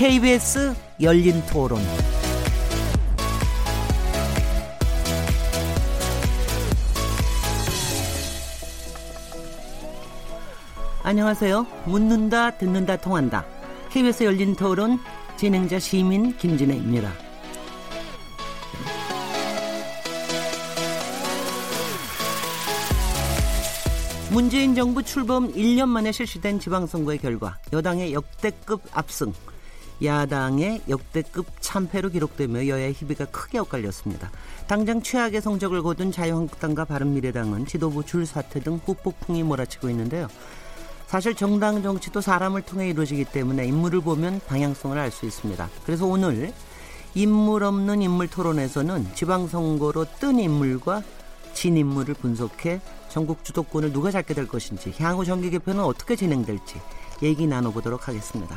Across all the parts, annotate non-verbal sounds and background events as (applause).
KBS 열린 토론. 안녕하세요. 묻는다, 듣는다, 통한다. KBS 열린 토론 진행자 시민 김진혜입니다. 문재인 정부 출범 1년 만에 실시된 지방선거의 결과 여당의 역대급 압승, 야당의 역대급 참패로 기록되며 여야의 희비가 크게 엇갈렸습니다. 당장 최악의 성적을 거둔 자유한국당과 바른미래당은 지도부 줄사퇴 등 후폭풍이 몰아치고 있는데요. 사실 정당 정치도 사람을 통해 이루어지기 때문에 인물을 보면 방향성을 알 수 있습니다. 그래서 오늘 인물 없는 인물 토론에서는 지방선거로 뜬 인물과 진 인물을 분석해 전국 주도권을 누가 잡게 될 것인지 향후 정기 개편은 어떻게 진행될지 얘기 나눠보도록 하겠습니다.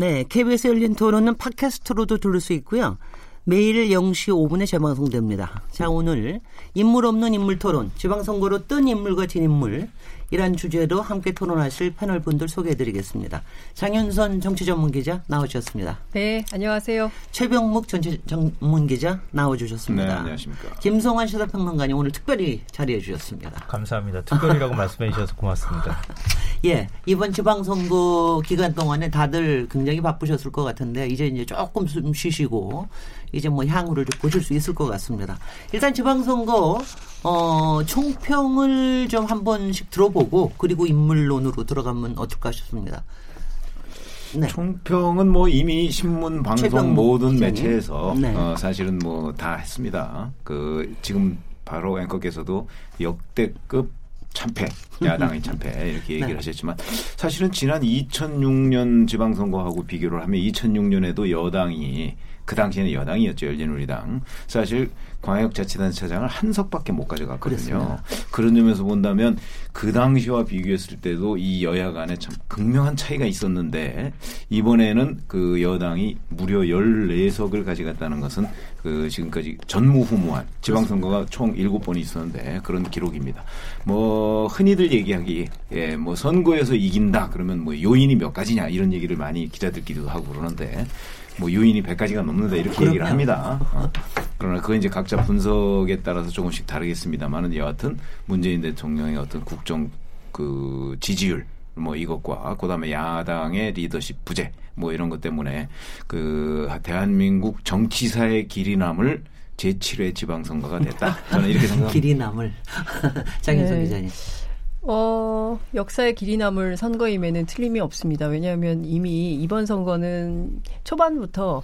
네, KBS 열린 토론은 팟캐스트로도 들을 수 있고요. 매일 0시 5분에 재방송됩니다. 자, 오늘 인물 없는 인물 토론, 지방선거로 뜬 인물과 진 인물, 이란 주제로 함께 토론하실 패널 분들 소개해 드리겠습니다. 장윤선 정치 전문 기자 나오셨습니다. 네, 안녕하세요. 최병묵 정치 전문 기자 나와 주셨습니다. 네, 안녕하십니까. 김성환 시사평론가님 오늘 특별히 자리해 주셨습니다. 감사합니다. 특별히라고 (laughs) 말씀해 주셔서 고맙습니다. (laughs) 예, 이번 지방선거 기간 동안에 다들 굉장히 바쁘셨을 것 같은데 이제 이제 조금 숨 쉬시고 이제 뭐 향후를 좀 보실 수 있을 것 같습니다. 일단 지방선거 어, 총평을 좀 한 번씩 들어보고 그리고 인물론으로 들어가면 어떨까 싶습니다. 네. 총평은 뭐 이미 신문, 방송 모든 기자님. 매체에서 네. 어, 사실은 뭐 다 했습니다. 그 지금 바로 앵커께서도 역대급 참패, 야당의 참패 이렇게 얘기를 네. 하셨지만 사실은 지난 2006년 지방선거하고 비교를 하면 2006년에도 여당이 그 당시에는 여당이었죠 열린우리당 사실 광역자치단체장을 한 석밖에 못 가져갔거든요. 그렇습니다. 그런 점에서 본다면 그 당시와 비교했을 때도 이 여야 간에 참 극명한 차이가 있었는데 이번에는 그 여당이 무려 14석을 가져갔다는 것은 그 지금까지 전무후무한 지방선거가 총 7번이 있었는데 그런 기록입니다. 뭐 흔히들 얘기하기 예, 뭐 선거에서 이긴다 그러면 뭐 요인이 몇 가지냐 이런 얘기를 많이 기자들끼리도 하고 그러는데 뭐 요인이 100가지가 넘는다 이렇게 그럼요. 얘기를 합니다. 어. 그러나 그건 이제 각자 분석에 따라서 조금씩 다르겠습니다만은 여하튼 문재인 대통령의 어떤 국정 그 지지율 뭐 이것과 그다음에 야당의 리더십 부재 뭐 이런 것 때문에 그 대한민국 정치사의 길이 남을 제7회 지방선거가 됐다. 저는 이렇게 (laughs) 생각합니다. 길이 남을 장윤선 네. 기자님. 어, 역사의 길이 남을 선거임에는 틀림이 없습니다. 왜냐하면 이미 이번 선거는 초반부터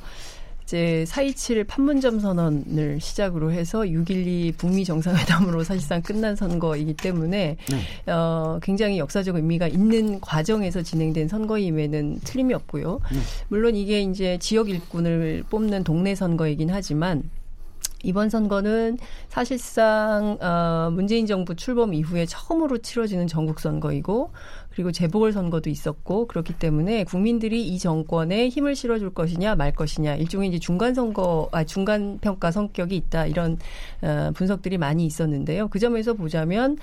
이제 4.27 판문점 선언을 시작으로 해서 6.12 북미 정상회담으로 사실상 끝난 선거이기 때문에 네. 어, 굉장히 역사적 의미가 있는 과정에서 진행된 선거임에는 틀림이 없고요. 네. 물론 이게 이제 지역 일꾼을 뽑는 동네 선거이긴 하지만 이번 선거는 사실상 어, 문재인 정부 출범 이후에 처음으로 치러지는 전국 선거이고 그리고 재보궐 선거도 있었고 그렇기 때문에 국민들이 이 정권에 힘을 실어줄 것이냐 말 것이냐 일종의 이제 중간 선거 아 중간 평가 성격이 있다 이런 어, 분석들이 많이 있었는데요. 그 점에서 보자면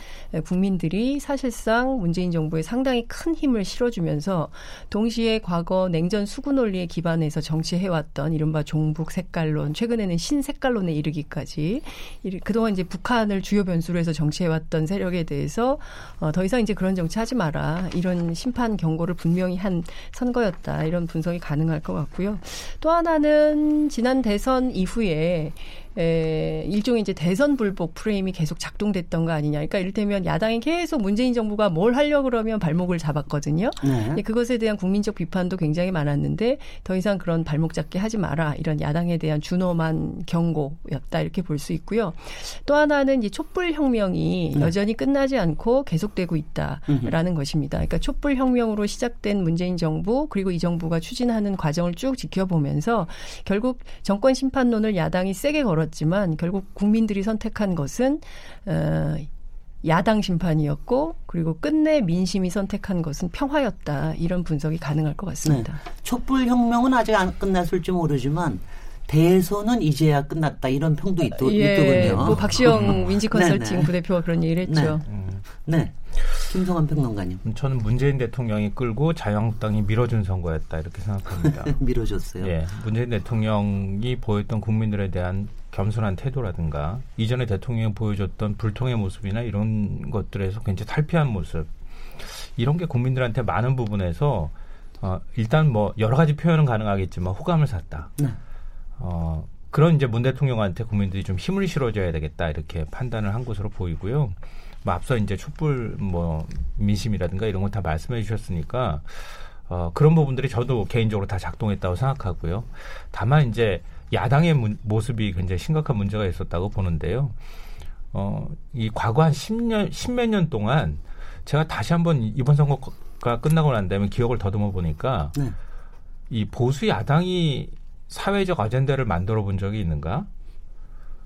국민들이 사실상 문재인 정부에 상당히 큰 힘을 실어주면서 동시에 과거 냉전 수구 논리에 기반해서 정치해왔던 이른바 종북 색깔론 최근에는 신색깔론에 이르기까지 그동안 이제 북한을 주요 변수로 해서 정치해왔던 세력에 대해서 어, 더 이상 이제 그런 정치 하지 마라. 이런 심판 경고를 분명히 한 선거였다 이런 분석이 가능할 것 같고요. 또 하나는 지난 대선 이후에 에, 일종의 이제 대선 불복 프레임이 계속 작동됐던 거 아니냐. 그러니까 이를테면 야당이 계속 문재인 정부가 뭘 하려고 그러면 발목을 잡았거든요. 네. 그것에 대한 국민적 비판도 굉장히 많았는데 더 이상 그런 발목 잡게 하지 마라. 이런 야당에 대한 준엄한 경고였다. 이렇게 볼 수 있고요. 또 하나는 이제 촛불 혁명이 네. 여전히 끝나지 않고 계속되고 있다라는 음흠. 것입니다. 그러니까 촛불 혁명으로 시작된 문재인 정부 그리고 이 정부가 추진하는 과정을 쭉 지켜보면서 결국 정권 심판론을 야당이 세게 걸어 걸었지만 결국 국민들이 선택한 것은 어, 야당 심판이었고 그리고 끝내 민심이 선택한 것은 평화였다 이런 분석이 가능할 것 같습니다. 네. 촛불 혁명은 아직 안 끝났을지 모르지만 대선은 이제야 끝났다 이런 평도 있, 예, 있더군요. 뭐 박시영 (laughs) 윈지 컨설팅 부대표가 그런 얘기를 했죠. 네. 음. 네. 김성환 평론가님. 저는 문재인 대통령이 끌고 자유한국당이 밀어준 선거였다 이렇게 생각합니다. (laughs) 밀어줬어요. 예, 문재인 대통령이 보였던 국민들에 대한 겸손한 태도라든가 이전에 대통령이 보여줬던 불통의 모습이나 이런 것들에서 굉장히 탈피한 모습 이런 게 국민들한테 많은 부분에서 어, 일단 뭐 여러 가지 표현은 가능하겠지만 호감을 샀다. 네. 어, 그런 이제 문 대통령한테 국민들이 좀 힘을 실어줘야 되겠다 이렇게 판단을 한 것으로 보이고요. 뭐 앞서 이제 촛불 뭐 민심이라든가 이런 거다 말씀해 주셨으니까 어, 그런 부분들이 저도 개인적으로 다 작동했다고 생각하고요. 다만 이제 야당의 문, 모습이 굉장히 심각한 문제가 있었다고 보는데요. 어, 이 과거 한 10년, 10몇 년 동안 제가 다시 한번 이번 선거가 끝나고 난 다음에 기억을 더듬어 보니까 네. 이 보수 야당이 사회적 아젠다를 만들어 본 적이 있는가?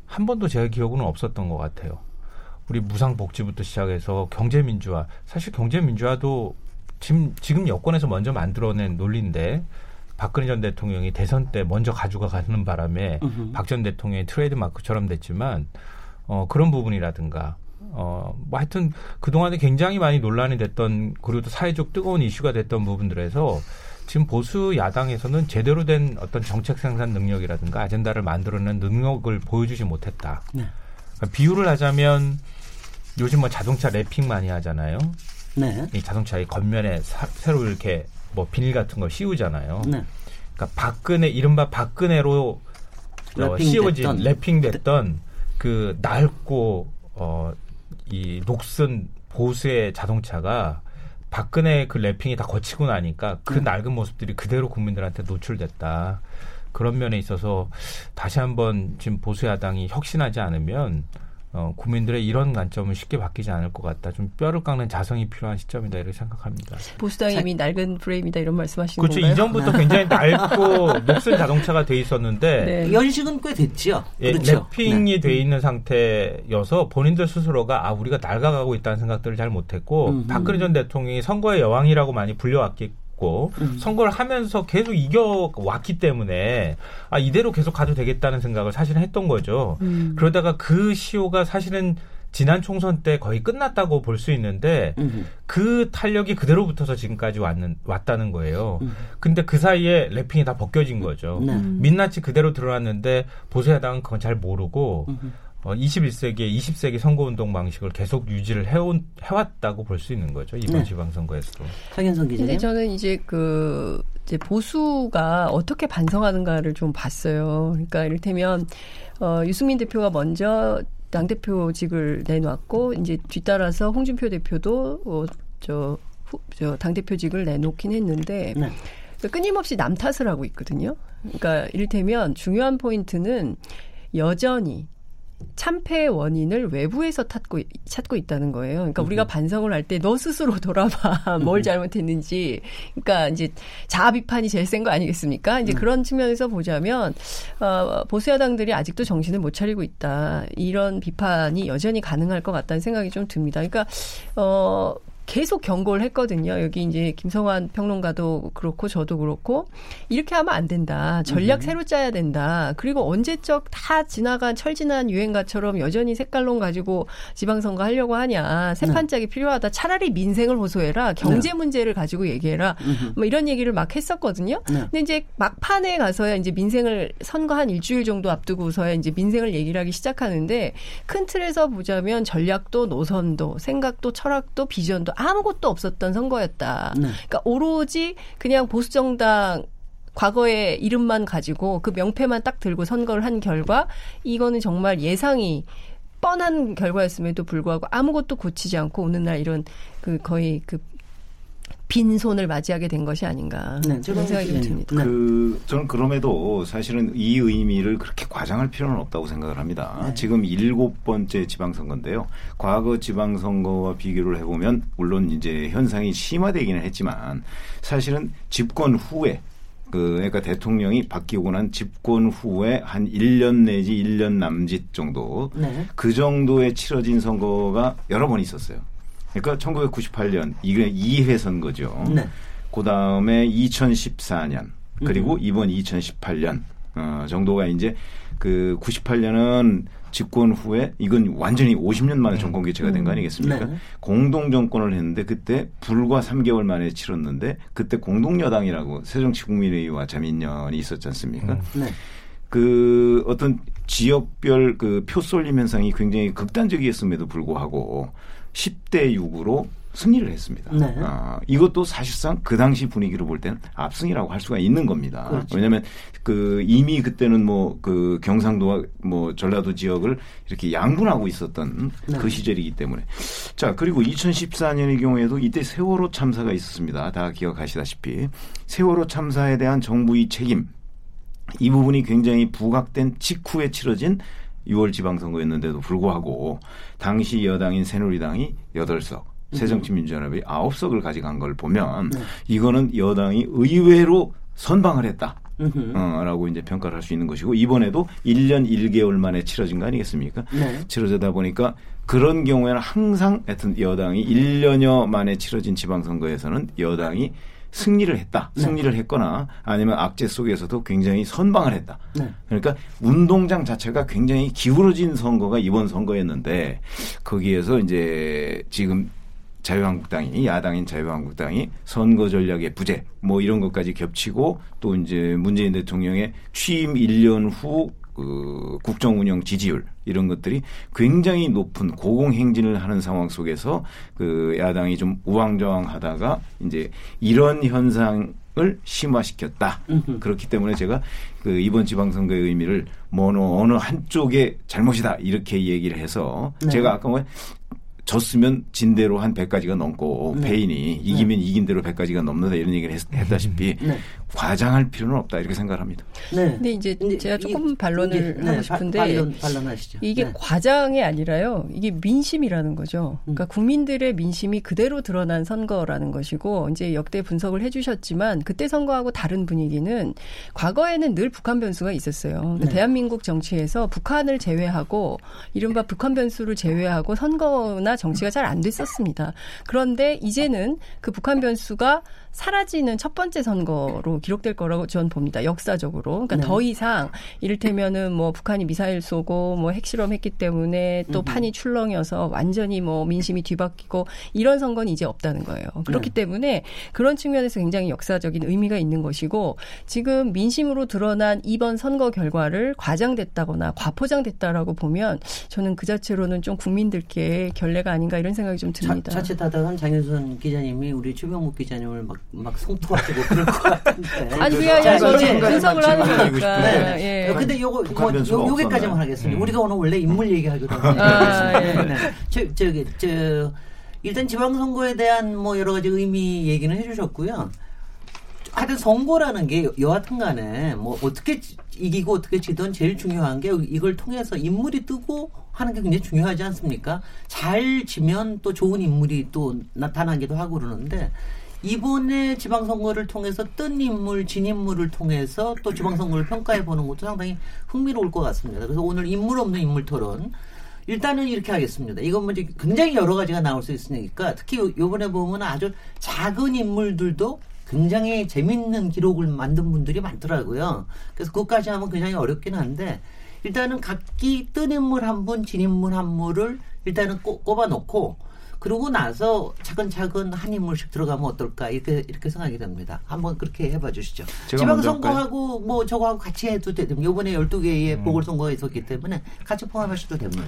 한 번도 제 기억은 없었던 것 같아요. 우리 무상복지부터 시작해서 경제민주화. 사실 경제민주화도 지금, 지금 여권에서 먼저 만들어낸 논리인데 박근혜 전 대통령이 대선 때 먼저 가져가 가는 바람에 박전 대통령이 트레이드 마크처럼 됐지만 어, 그런 부분이라든가 어, 뭐 하여튼 그동안에 굉장히 많이 논란이 됐던 그리고 또 사회적 뜨거운 이슈가 됐던 부분들에서 지금 보수 야당에서는 제대로 된 어떤 정책 생산 능력이라든가 아젠다를 만들어낸 능력을 보여주지 못했다. 네. 그러니까 비유를 하자면 요즘 뭐 자동차 wrapping 많이 하잖아요. 네. 이 자동차의 겉면에 사, 새로 이렇게 뭐 비닐 같은 걸 씌우잖아요. 네. 그러니까 박근혜 이른바 박근혜로 어, 씌워진 랩핑됐던 그 낡고 어, 이 녹슨 보수의 자동차가 박근혜 그 랩핑이 다 거치고 나니까 그 네. 낡은 모습들이 그대로 국민들한테 노출됐다. 그런 면에 있어서 다시 한번 지금 보수 야당이 혁신하지 않으면 어, 국민들의 이런 관점은 쉽게 바뀌지 않을 것 같다. 좀 뼈를 깎는 자성이 필요한 시점이다 이렇게 생각합니다. 보수당이 이미 낡은 프레임이다 이런 말씀하시는 그렇죠. 건가요? 이전부터 굉장히 낡고 (laughs) 녹슨 자동차가 돼 있었는데 네. 연식은 꽤 됐죠. 예, 그렇죠. 랩핑이 네. 돼 있는 상태여서 본인들 스스로가 아 우리가 낡아가고 있다는 생각들을 잘 못했고 음, 음. 박근혜 전 대통령이 선거의 여왕이라고 많이 불려왔기 있고 음. 선거를 하면서 계속 이겨 왔기 때문에 아 이대로 계속 가도 되겠다는 생각을 사실은 했던 거죠. 음. 그러다가 그 시효가 사실은 지난 총선 때 거의 끝났다고 볼 수 있는데 음. 그 탄력이 그대로 붙어서 지금까지 왔는 왔다는 거예요. 음. 근데 그 사이에 래핑이 다 벗겨진 거죠. 네. 민낯이 그대로 드러났는데 보수야당은 그건 잘 모르고 음. 어, 21세기, 20세기 선거운동 방식을 계속 유지를 해온, 해왔다고 볼 수 있는 거죠. 이번 네. 지방선거에서도. 강현성 기자님. 근데 저는 이제 그, 이제 보수가 어떻게 반성하는가를 좀 봤어요. 그러니까 이를테면, 어, 유승민 대표가 먼저 당대표직을 내놨고, 이제 뒤따라서 홍준표 대표도, 어, 저, 후, 저, 당대표직을 내놓긴 했는데, 네. 끊임없이 남 탓을 하고 있거든요. 그러니까 이를테면 중요한 포인트는 여전히 참패의 원인을 외부에서 찾고, 찾고 있다는 거예요. 그러니까 우리가 반성을 할 때 너 스스로 돌아봐. (laughs) 뭘 잘못했는지. 그러니까 이제 자아 비판이 제일 센 거 아니겠습니까? 이제 음. 그런 측면에서 보자면, 어, 보수야당들이 아직도 정신을 못 차리고 있다. 이런 비판이 여전히 가능할 것 같다는 생각이 좀 듭니다. 그러니까, 어, 계속 경고를 했거든요. 여기 이제 김성환 평론가도 그렇고 저도 그렇고 이렇게 하면 안 된다. 전략 음. 새로 짜야 된다. 그리고 언제적 다 지나간 철지난 유행가처럼 여전히 색깔론 가지고 지방선거 하려고 하냐. 새 네. 판짝이 네. 필요하다. 차라리 민생을 호소해라. 경제 네. 문제를 가지고 얘기해라. 뭐 이런 얘기를 막 했었거든요. 네. 근데 이제 막판에 가서야 이제 민생을 선거 한 일주일 정도 앞두고서야 이제 민생을 얘기를 하기 시작하는데 큰 틀에서 보자면 전략도 노선도 생각도 철학도 비전도 아무것도 없었던 선거였다. 네. 그러니까 오로지 그냥 보수 정당 과거의 이름만 가지고 그 명패만 딱 들고 선거를 한 결과 이거는 정말 예상이 뻔한 결과였음에도 불구하고 아무것도 고치지 않고 오늘날 이런 그 거의 그 빈손을 맞이하게 된 것이 아닌가 네, 그런 생각이 좀 듭니다. 그 저는 그럼에도 사실은 이 의미를 그렇게 과장할 필요는 없다고 생각을 합니다. 네. 지금 일곱 번째 지방선거인데요. 과거 지방선거와 비교를 해보면 물론 이제 현상이 심화되기는 했지만 사실은 집권 후에 그 그러니까 대통령이 바뀌고 난 집권 후에 한 1년 내지 1년 남짓 정도 네. 그 정도에 치러진 선거가 여러 번 있었어요. 그러니까 1998년 이게 2회 선 거죠. 네. 그 다음에 2014년 그리고 음. 이번 2018년 어, 정도가 이제 그 98년은 집권 후에 이건 완전히 50년 만에 정권 교체가 된 거 아니겠습니까? 네. 공동 정권을 했는데 그때 불과 3개월 만에 치렀는데 그때 공동 여당이라고 새정치국민회의와 자민련이 있었지 않습니까? 음. 네. 그 어떤 지역별 그 표 쏠림 현상이 굉장히 극단적이었음에도 불구하고 10대 6으로 승리를 했습니다. 네. 아, 이것도 사실상 그 당시 분위기로 볼 때는 압승이라고 할 수가 있는 겁니다. 그렇죠. 왜냐하면 그 이미 그때는 뭐 그 경상도와 뭐 전라도 지역을 이렇게 양분하고 있었던 네. 그 시절이기 때문에 자 그리고 2014년의 경우에도 이때 세월호 참사가 있었습니다. 다 기억하시다시피 세월호 참사에 대한 정부의 책임 이 부분이 굉장히 부각된 직후에 치러진 6월 지방선거였는데도 불구하고 당시 여당인 새누리당이 8석, 새정치민주연합이 9석을 가져간 걸 보면 네. 이거는 여당이 의외로 선방을 했다. 어, 라고 이제 평가를 할 수 있는 것이고 이번에도 1년 1개월 만에 치러진 거 아니겠습니까? 네. 치러지다 보니까 그런 경우에는 항상 하여튼 여당이 1년여 만에 치러진 지방선거에서는 여당이 승리를 했다. 네. 승리를 했거나 아니면 악재 속에서도 굉장히 선방을 했다. 네. 그러니까 운동장 자체가 굉장히 기울어진 선거가 이번 선거였는데 거기에서 이제 지금 자유한국당이 야당인 자유한국당이 선거 전략의 부재 뭐 이런 것까지 겹치고 또 이제 문재인 대통령의 취임 1년 후 그 국정 운영 지지율 이런 것들이 굉장히 높은 고공행진을 하는 상황 속에서 그 야당이 좀 우왕좌왕하다가 이제 이런 현상 을 심화시켰다. 그렇기 때문에 제가 그 이번 지방선거의 의미를 뭐 어느 한쪽의 잘못이다 이렇게 얘기를 해서 네. 제가 아까 뭐 졌으면 진 대로 한 100가지가 넘고 네. 페인이 이기면 네. 이긴 대로 100가지가 넘는다 이런 얘기를 했, 다시피 네. 과장할 필요는 없다 이렇게 생각합니다. 네. 근데 이제 제가 조금 이, 반론을 이, 하고 싶은데 반론, 반론하시죠. 이게 네. 과장이 아니라요. 이게 민심이라는 거죠. 음. 그러니까 국민들의 민심이 그대로 드러난 선거라는 것이고 이제 역대 분석을 해 주셨지만 그때 선거하고 다른 분위기는 과거에는 늘 북한 변수가 있었어요. 그러니까 네. 대한민국 정치에서 북한을 제외하고 이른바 북한 변수를 제외하고 선거나 정치가 잘 안 됐었습니다. 그런데 이제는 그 북한 변수가 사라지는 첫 번째 선거로 기록될 거라고 저는 봅니다. 역사적으로. 그러니까 네. 더 이상 이를테면은 뭐 북한이 미사일 쏘고 뭐 핵실험 했기 때문에 또 음. 판이 출렁여서 완전히 뭐 민심이 뒤바뀌고 이런 선거는 이제 없다는 거예요. 그렇기 네. 때문에 그런 측면에서 굉장히 역사적인 의미가 있는 것이고 지금 민심으로 드러난 이번 선거 결과를 과장됐다거나 과포장됐다라고 보면 저는 그 자체로는 좀 국민들께 결례가 아닌가 이런 생각이 좀 듭니다. 자, 자칫하다간 장윤선 기자님이 우리 최병목 기자님을 막막 송투하시고 그럴 것 같은데. 아니 그게 아니라 저는 분석을 하는 거니까. 네. 예. 근데 요거 뭐 요, 요게까지만 하겠습니다. 음. 우리가 오늘 원래 인물 얘기하거든요. 아, 예. 네. 저, 저기 저 일단 지방선거에 대한 뭐 여러 가지 의미 얘기는 해주셨고요. 하여튼 선거라는 게 여하튼 간에 뭐 어떻게 이기고 어떻게 지든 제일 중요한 게 이걸 통해서 인물이 뜨고 하는 게 굉장히 중요하지 않습니까? 잘 지면 또 좋은 인물이 또 나타나기도 하고 그러는데 이번에 지방선거를 통해서 뜬 인물, 진 인물을 통해서 또 지방선거를 평가해 보는 것도 상당히 흥미로울 것 같습니다. 그래서 오늘 인물 없는 인물 토론 일단은 이렇게 하겠습니다. 이건 뭐 굉장히 여러 가지가 나올 수 있으니까 특히 요번에 보면 아주 작은 인물들도 굉장히 재밌는 기록을 만든 분들이 많더라고요. 그래서 그것까지 하면 굉장히 어렵긴 한데 일단은 각기 뜬 인물 한 분, 진 인물 한 분을 일단은 꼽, 꼽아놓고 그러고 나서 차근차근 한 인물씩 들어가면 어떨까 이렇게 이렇게 생각이 됩니다. 한번 그렇게 해봐 주시죠. 지방선거하고 뭐 저거하고 같이 해도 되면 이번에 12개의 음. 보궐선거가 있었기 때문에 같이 포함하셔도 됩니다.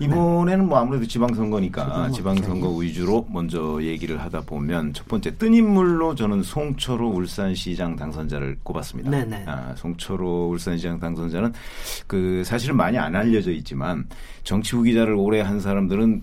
이번에는 뭐 아무래도 지방선거니까 지방선거 위주로 먼저 얘기를 하다 보면 첫 번째 뜬 인물로 저는 송철호 울산시장 당선자를 꼽았습니다. 네네. 아, 송철호 울산시장 당선자는 그 사실은 많이 안 알려져 있지만 정치 후기자를 오래 한 사람들은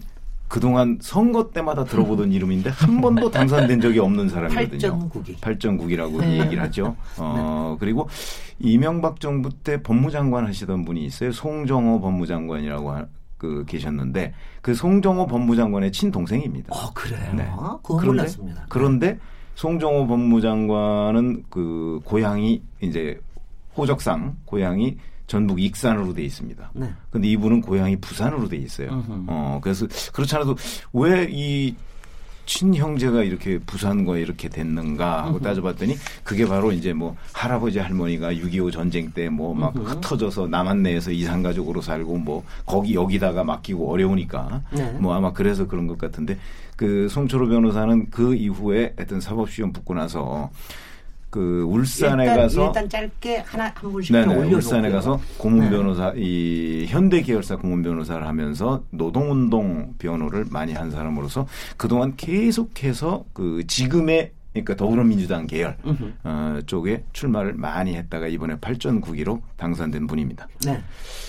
그동안 선거 때마다 들어보던 이름인데 한 번도 당선된 적이 없는 사람이거든요. 팔정국이. 팔정국이라고 네. 얘기를 하죠. 어, 네. 그리고 이명박 정부 때 법무장관 하시던 분이 있어요. 송정호 법무장관이라고 하, 그 계셨는데 그 송정호 법무장관의 친동생입니다. 어, 그래요? 네. 그건 그런데, 몰랐습니다. 그런데 송정호 법무장관은 그 고향이 이제 호적상 고향이 전북 익산으로 돼 있습니다. 네. 근데 이분은 고향이 부산으로 돼 있어요. 으흠. 어, 그래서 그렇지 않아도 왜 이 친형제가 이렇게 부산과 이렇게 됐는가 하고 으흠. 따져봤더니 그게 바로 이제 뭐 할아버지 할머니가 6.25 전쟁 때 뭐 막 흩어져서 남한 내에서 이산가족으로 살고 뭐 거기 여기다가 맡기고 어려우니까 네. 뭐 아마 그래서 그런 것 같은데 그 송철호 변호사는 그 이후에 하여튼 사법시험 붙고 나서 그 울산에 일단, 가서 일단 짧게 하나 한 분씩 올려 울산에 가서 고문 네. 변호사 네. 이 현대 계열사 고문 변호사를 하면서 노동운동 변호를 많이 한 사람으로서 그동안 계속해서 그 지금의 그러니까 더불어민주당 계열 어, 쪽에 출마를 많이 했다가 이번에 8.9기로 당선된 분입니다. 네.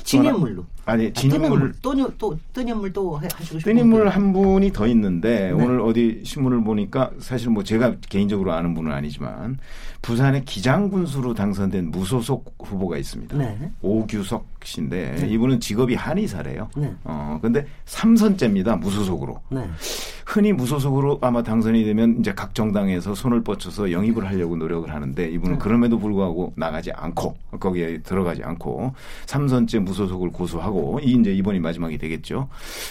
진인물로. 아니 아, 진인물 또, 또 뜬인물 또 하시고 싶은 뜬인물 한 분이 더 있는데 네. 오늘 어디 신문을 보니까 사실 뭐 제가 개인적으로 아는 분은 아니지만 부산의 기장군수로 당선된 무소속 후보가 있습니다. 네. 오규석 씨인데 네. 이분은 직업이 한의사래요. 네. 어 근데 3선째입니다. 무소속으로. 네. 흔히 무소속으로 아마 당선이 되면 이제 각 정당에서 손을 뻗쳐서 영입을 하려고 노력을 하는데 이분은 네. 그럼에도 불구하고 나가지 않고 거기에 들어가지 않고 3선째 무소속을 고수하고 이 이제 이번이 마지막이 되겠죠.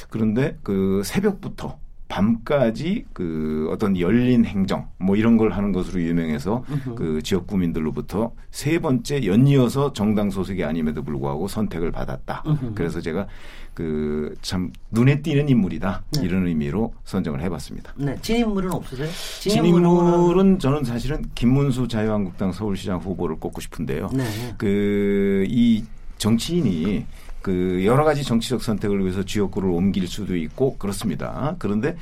그런데 그 새벽부터 밤까지 그 어떤 열린 행정 뭐 이런 걸 하는 것으로 유명해서 그 지역 구민들로부터 세 번째 연이어서 정당 소속이 아님에도 불구하고 선택을 받았다. 그래서 제가 그 참 눈에 띄는 인물이다 네. 이런 의미로 선정을 해봤습니다. 네, 진인물은 없으세요? 진인물은 저는 사실은 김문수 자유한국당 서울시장 후보를 꼽고 싶은데요. 네. 그이 정치인이 그 여러 가지 정치적 선택을 위해서 지역구를 옮길 수도 있고 그렇습니다. 그런데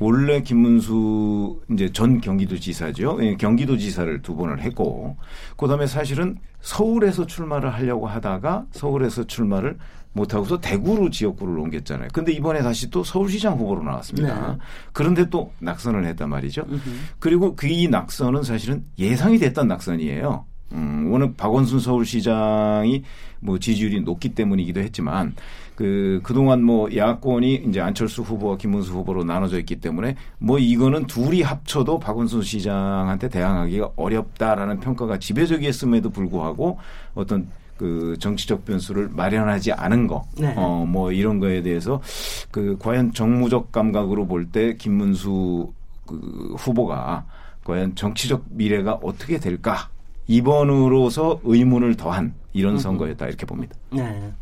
원래 김문수 이제 전 경기도지사죠. 예, 경기도지사를 두 번을 했고 그다음에 사실은 서울에서 출마를 하려고 하다가 서울에서 출마를 못하고서 대구로 지역구를 옮겼잖아요. 근데 이번에 다시 또 서울시장 후보로 나왔습니다. 네. 그런데 또 낙선을 했단 말이죠. 으흠. 그리고 그 이 낙선은 사실은 예상이 됐던 낙선이에요. 음, 워낙 박원순 서울시장이 뭐 지지율이 높기 때문이기도 했지만 그 그동안 뭐 야권이 이제 안철수 후보와 김문수 후보로 나눠져 있기 때문에 뭐 이거는 둘이 합쳐도 박원순 시장한테 대항하기가 어렵다라는 평가가 지배적이었음에도 불구하고 어떤 그 정치적 변수를 마련하지 않은 거, 네. 어, 뭐 이런 거에 대해서 그 과연 정무적 감각으로 볼 때 김문수 그 후보가 과연 정치적 미래가 어떻게 될까? 이번으로서 의문을 더한 이런 선거였다 이렇게 봅니다. 네.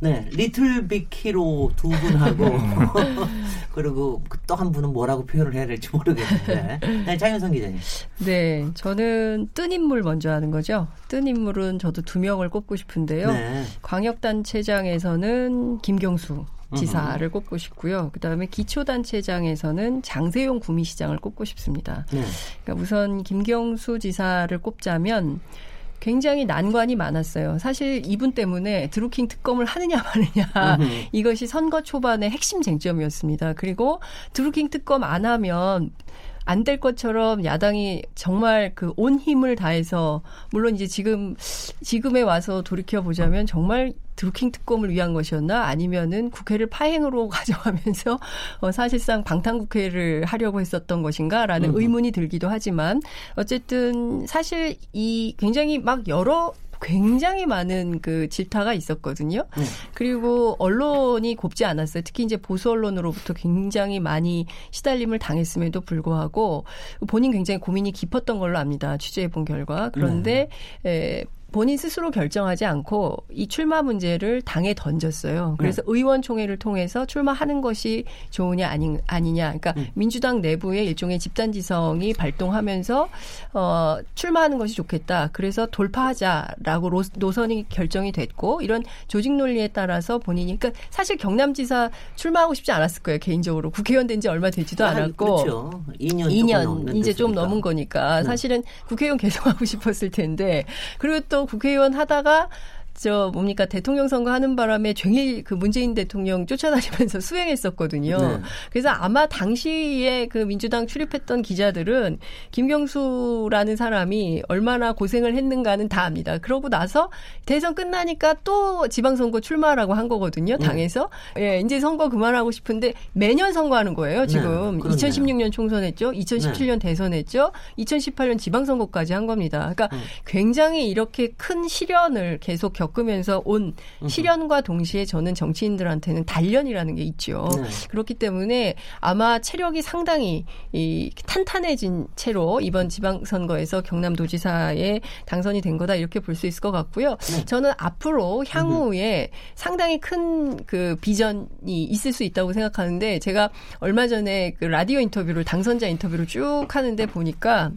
네, 리틀 빅 히로 두 분하고 (laughs) 그리고 또 한 분은 뭐라고 표현을 해야 될지 모르겠는데. 네, 장현성 기자님. 네, 저는 뜬 인물 먼저 하는 거죠. 뜬 인물은 저도 두 명을 꼽고 싶은데요. 네. 광역단체장에서는 김경수 지사를 꼽고 싶고요. 그다음에 기초단체장에서는 장세용 구미시장을 꼽고 싶습니다. 네. 그러니까 우선 김경수 지사를 꼽자면 굉장히 난관이 많았어요. 사실 이분 때문에 드루킹 특검을 하느냐 마느냐 이것이 선거 초반의 핵심 쟁점이었습니다. 그리고 드루킹 특검 안 하면 안 될 것처럼 야당이 정말 그 온 힘을 다해서 물론 이제 지금 지금에 와서 돌이켜 보자면 정말 드루킹 특검을 위한 것이었나 아니면은 국회를 파행으로 (laughs) 가져가면서 어, 사실상 방탄 국회를 하려고 했었던 것인가라는 음. 의문이 들기도 하지만 어쨌든 사실 이 굉장히 막 여러 굉장히 많은 그 질타가 있었거든요. 네. 그리고 언론이 곱지 않았어요. 특히 이제 보수 언론으로부터 굉장히 많이 시달림을 당했음에도 불구하고 본인 굉장히 고민이 깊었던 걸로 압니다. 취재해 본 결과. 그런데 네. 에, 본인 스스로 결정하지 않고 이 출마 문제를 당에 던졌어요. 그래서 네. 의원총회를 통해서 출마하는 것이 좋으냐 아니, 아니냐. 그러니까 음. 민주당 내부의 일종의 집단지성이 발동하면서 어, 출마하는 것이 좋겠다. 그래서 돌파하자라고 로, 노선이 결정이 됐고 이런 조직 논리에 따라서 본인이 그러니까 사실 경남지사 출마하고 싶지 않았을 거예요 개인적으로 국회의원 된 지 얼마 되지도 아, 않았고 그렇죠. 2년, 2년 이제 좀 넘은 거니까 네. 사실은 국회의원 계속 (laughs) 하고 싶었을 텐데 그리고 또 국회의원 하다가 저 뭡니까 대통령 선거 하는 바람에 종일 그 문재인 대통령 쫓아다니면서 (laughs) 수행했었거든요. 네. 그래서 아마 당시에 그 민주당 출입했던 기자들은 김경수라는 사람이 얼마나 고생을 했는가는 다 압니다. 그러고 나서 대선 끝나니까 또 지방선거 출마라고 한 거거든요. 네. 당에서 네. 예, 이제 선거 그만하고 싶은데 매년 선거하는 거예요. 네. 지금 네. 2016년 총선했죠, 2017년 대선했죠, 2018년 지방선거까지 한 겁니다. 그러니까 음. 굉장히 이렇게 큰 시련을 계속 겪 겪으면서 온 시련과 동시에 저는 정치인들한테는 단련이라는 게 있죠. 네. 그렇기 때문에 아마 체력이 상당히 이 탄탄해진 채로 이번 지방선거에서 경남도지사에 당선이 된 거다 이렇게 볼 수 있을 것 같고요. 네. 저는 앞으로 향후에 상당히 큰 그 비전이 있을 수 있다고 생각하는데 제가 얼마 전에 그 라디오 인터뷰를 당선자 인터뷰를 쭉 하는데 보니까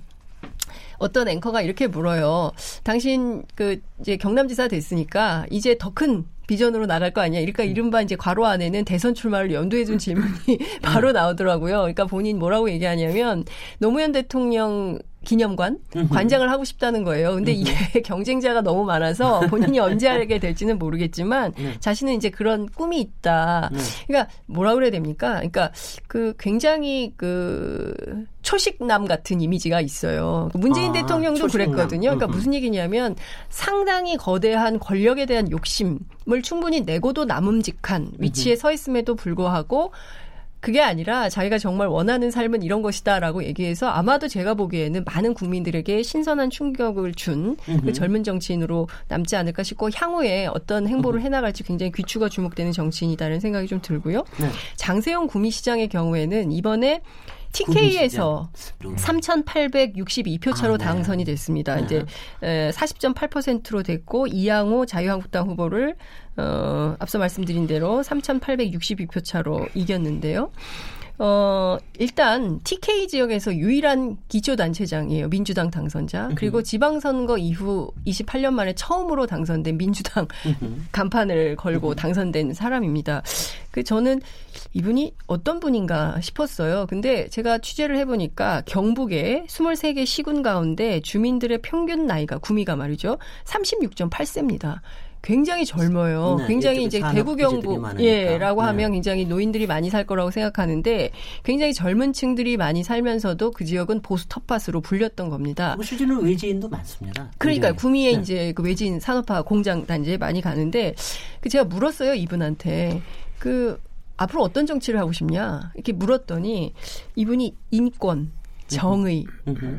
어떤 앵커가 이렇게 물어요. 당신 그 이제 경남지사 됐으니까 이제 더 큰 비전으로 나갈 거 아니야. 그러니까 이른바 이제 괄호 안에는 대선 출마를 연두해 둔 질문이 (laughs) 바로 나오더라고요. 그러니까 본인 뭐라고 얘기하냐면 노무현 대통령 기념관 관장을 하고 싶다는 거예요. 근데 이게 (laughs) 경쟁자가 너무 많아서 본인이 언제 하게 될지는 모르겠지만 네. 자신은 이제 그런 꿈이 있다. 네. 그러니까 뭐라 그래야 됩니까? 그러니까 그 굉장히 그 초식남 같은 이미지가 있어요. 문재인 아, 대통령도 초식남. 그랬거든요. 그러니까 무슨 얘기냐면 상당히 거대한 권력에 대한 욕심을 충분히 내고도 남음직한 위치에 서 있음에도 불구하고 그게 아니라 자기가 정말 원하는 삶은 이런 것이다라고 얘기해서 아마도 제가 보기에는 많은 국민들에게 신선한 충격을 준 그 젊은 정치인으로 남지 않을까 싶고 향후에 어떤 행보를 해나갈지 굉장히 귀추가 주목되는 정치인이다라는 생각이 좀 들고요. 네. 장세용 구미시장의 경우에는 이번에 TK에서 3,862표 차로 아, 네. 당선이 됐습니다. 네. 이제 40.8%로 됐고 이양호 자유한국당 후보를 어, 앞서 말씀드린 대로 3,862표 차로 이겼는데요. 어, 일단 TK 지역에서 유일한 기초 단체장이에요. 민주당 당선자. 그리고 지방선거 이후 28년 만에 처음으로 당선된 민주당 (laughs) 간판을 걸고 당선된 사람입니다. 그 저는 이분이 어떤 분인가 싶었어요. 근데 제가 취재를 해보니까 경북의 23개 시군 가운데 주민들의 평균 나이가 구미가 말이죠. 36.8세입니다. 굉장히 젊어요. 네, 굉장히 이제 대구 경북 예라고 네. 하면 굉장히 노인들이 많이 살 거라고 생각하는데 굉장히 젊은 층들이 많이 살면서도 그 지역은 보수 텃밭으로 불렸던 겁니다. 실제로 외지인도 많습니다. 그러니까 구미에 네. 이제 그 외지인 산업화 공장 단지에 많이 가는데 그 제가 물었어요 이분한테 그 앞으로 어떤 정치를 하고 싶냐 이렇게 물었더니 이분이 인권 정의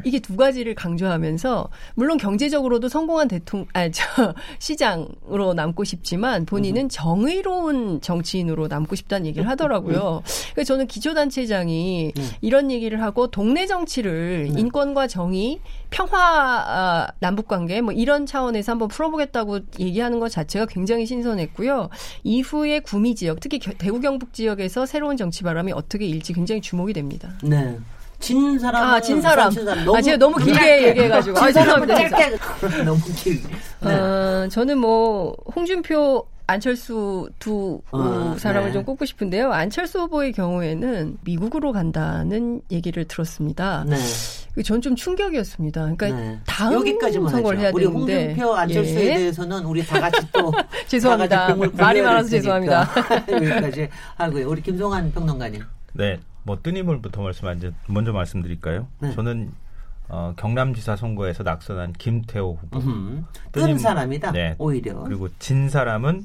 이게 두 가지를 강조하면서 물론 경제적으로도 성공한 대통령 아저 (laughs) 시장으로 남고 싶지만 본인은 정의로운 정치인으로 남고 싶다는 얘기를 하더라고요. 그래서 저는 기초단체장이 네. 이런 얘기를 하고 동네 정치를 네. 인권과 정의, 평화 아, 남북 관계 뭐 이런 차원에서 한번 풀어보겠다고 얘기하는 것 자체가 굉장히 신선했고요. 이후에 구미 지역 특히 대구 경북 지역에서 새로운 정치 바람이 어떻게 일지 굉장히 주목이 됩니다. 네. 진 사람. 아, 진 사람. 너무, 아, 제가 너무 길게 얘기해가지고. 아, 죄송합니다. 짧게. (laughs) 너무 길. 네. 어, 저는 뭐, 홍준표, 안철수 두 어, 사람을 네. 좀 꼽고 싶은데요. 안철수 후보의 경우에는 미국으로 간다는 얘기를 들었습니다. 네. 전 좀 충격이었습니다. 그러니까 네. 다음 여기까지만 선거를 해야 우리 되는데 홍준표 안철수에 예. 대해서는 우리 다 같이 또 (laughs) 죄송합니다. 말이 많아서 죄송합니다. (laughs) 여기까지 하고요. 우리 김종환 평론가님. 네. 뭐 뜬인물부터 말씀 먼저 말씀드릴까요? 네. 저는 어, 경남지사 선거에서 낙선한 김태호 후보. 뜬 사람이다. 네. 오히려. 그리고 진 사람은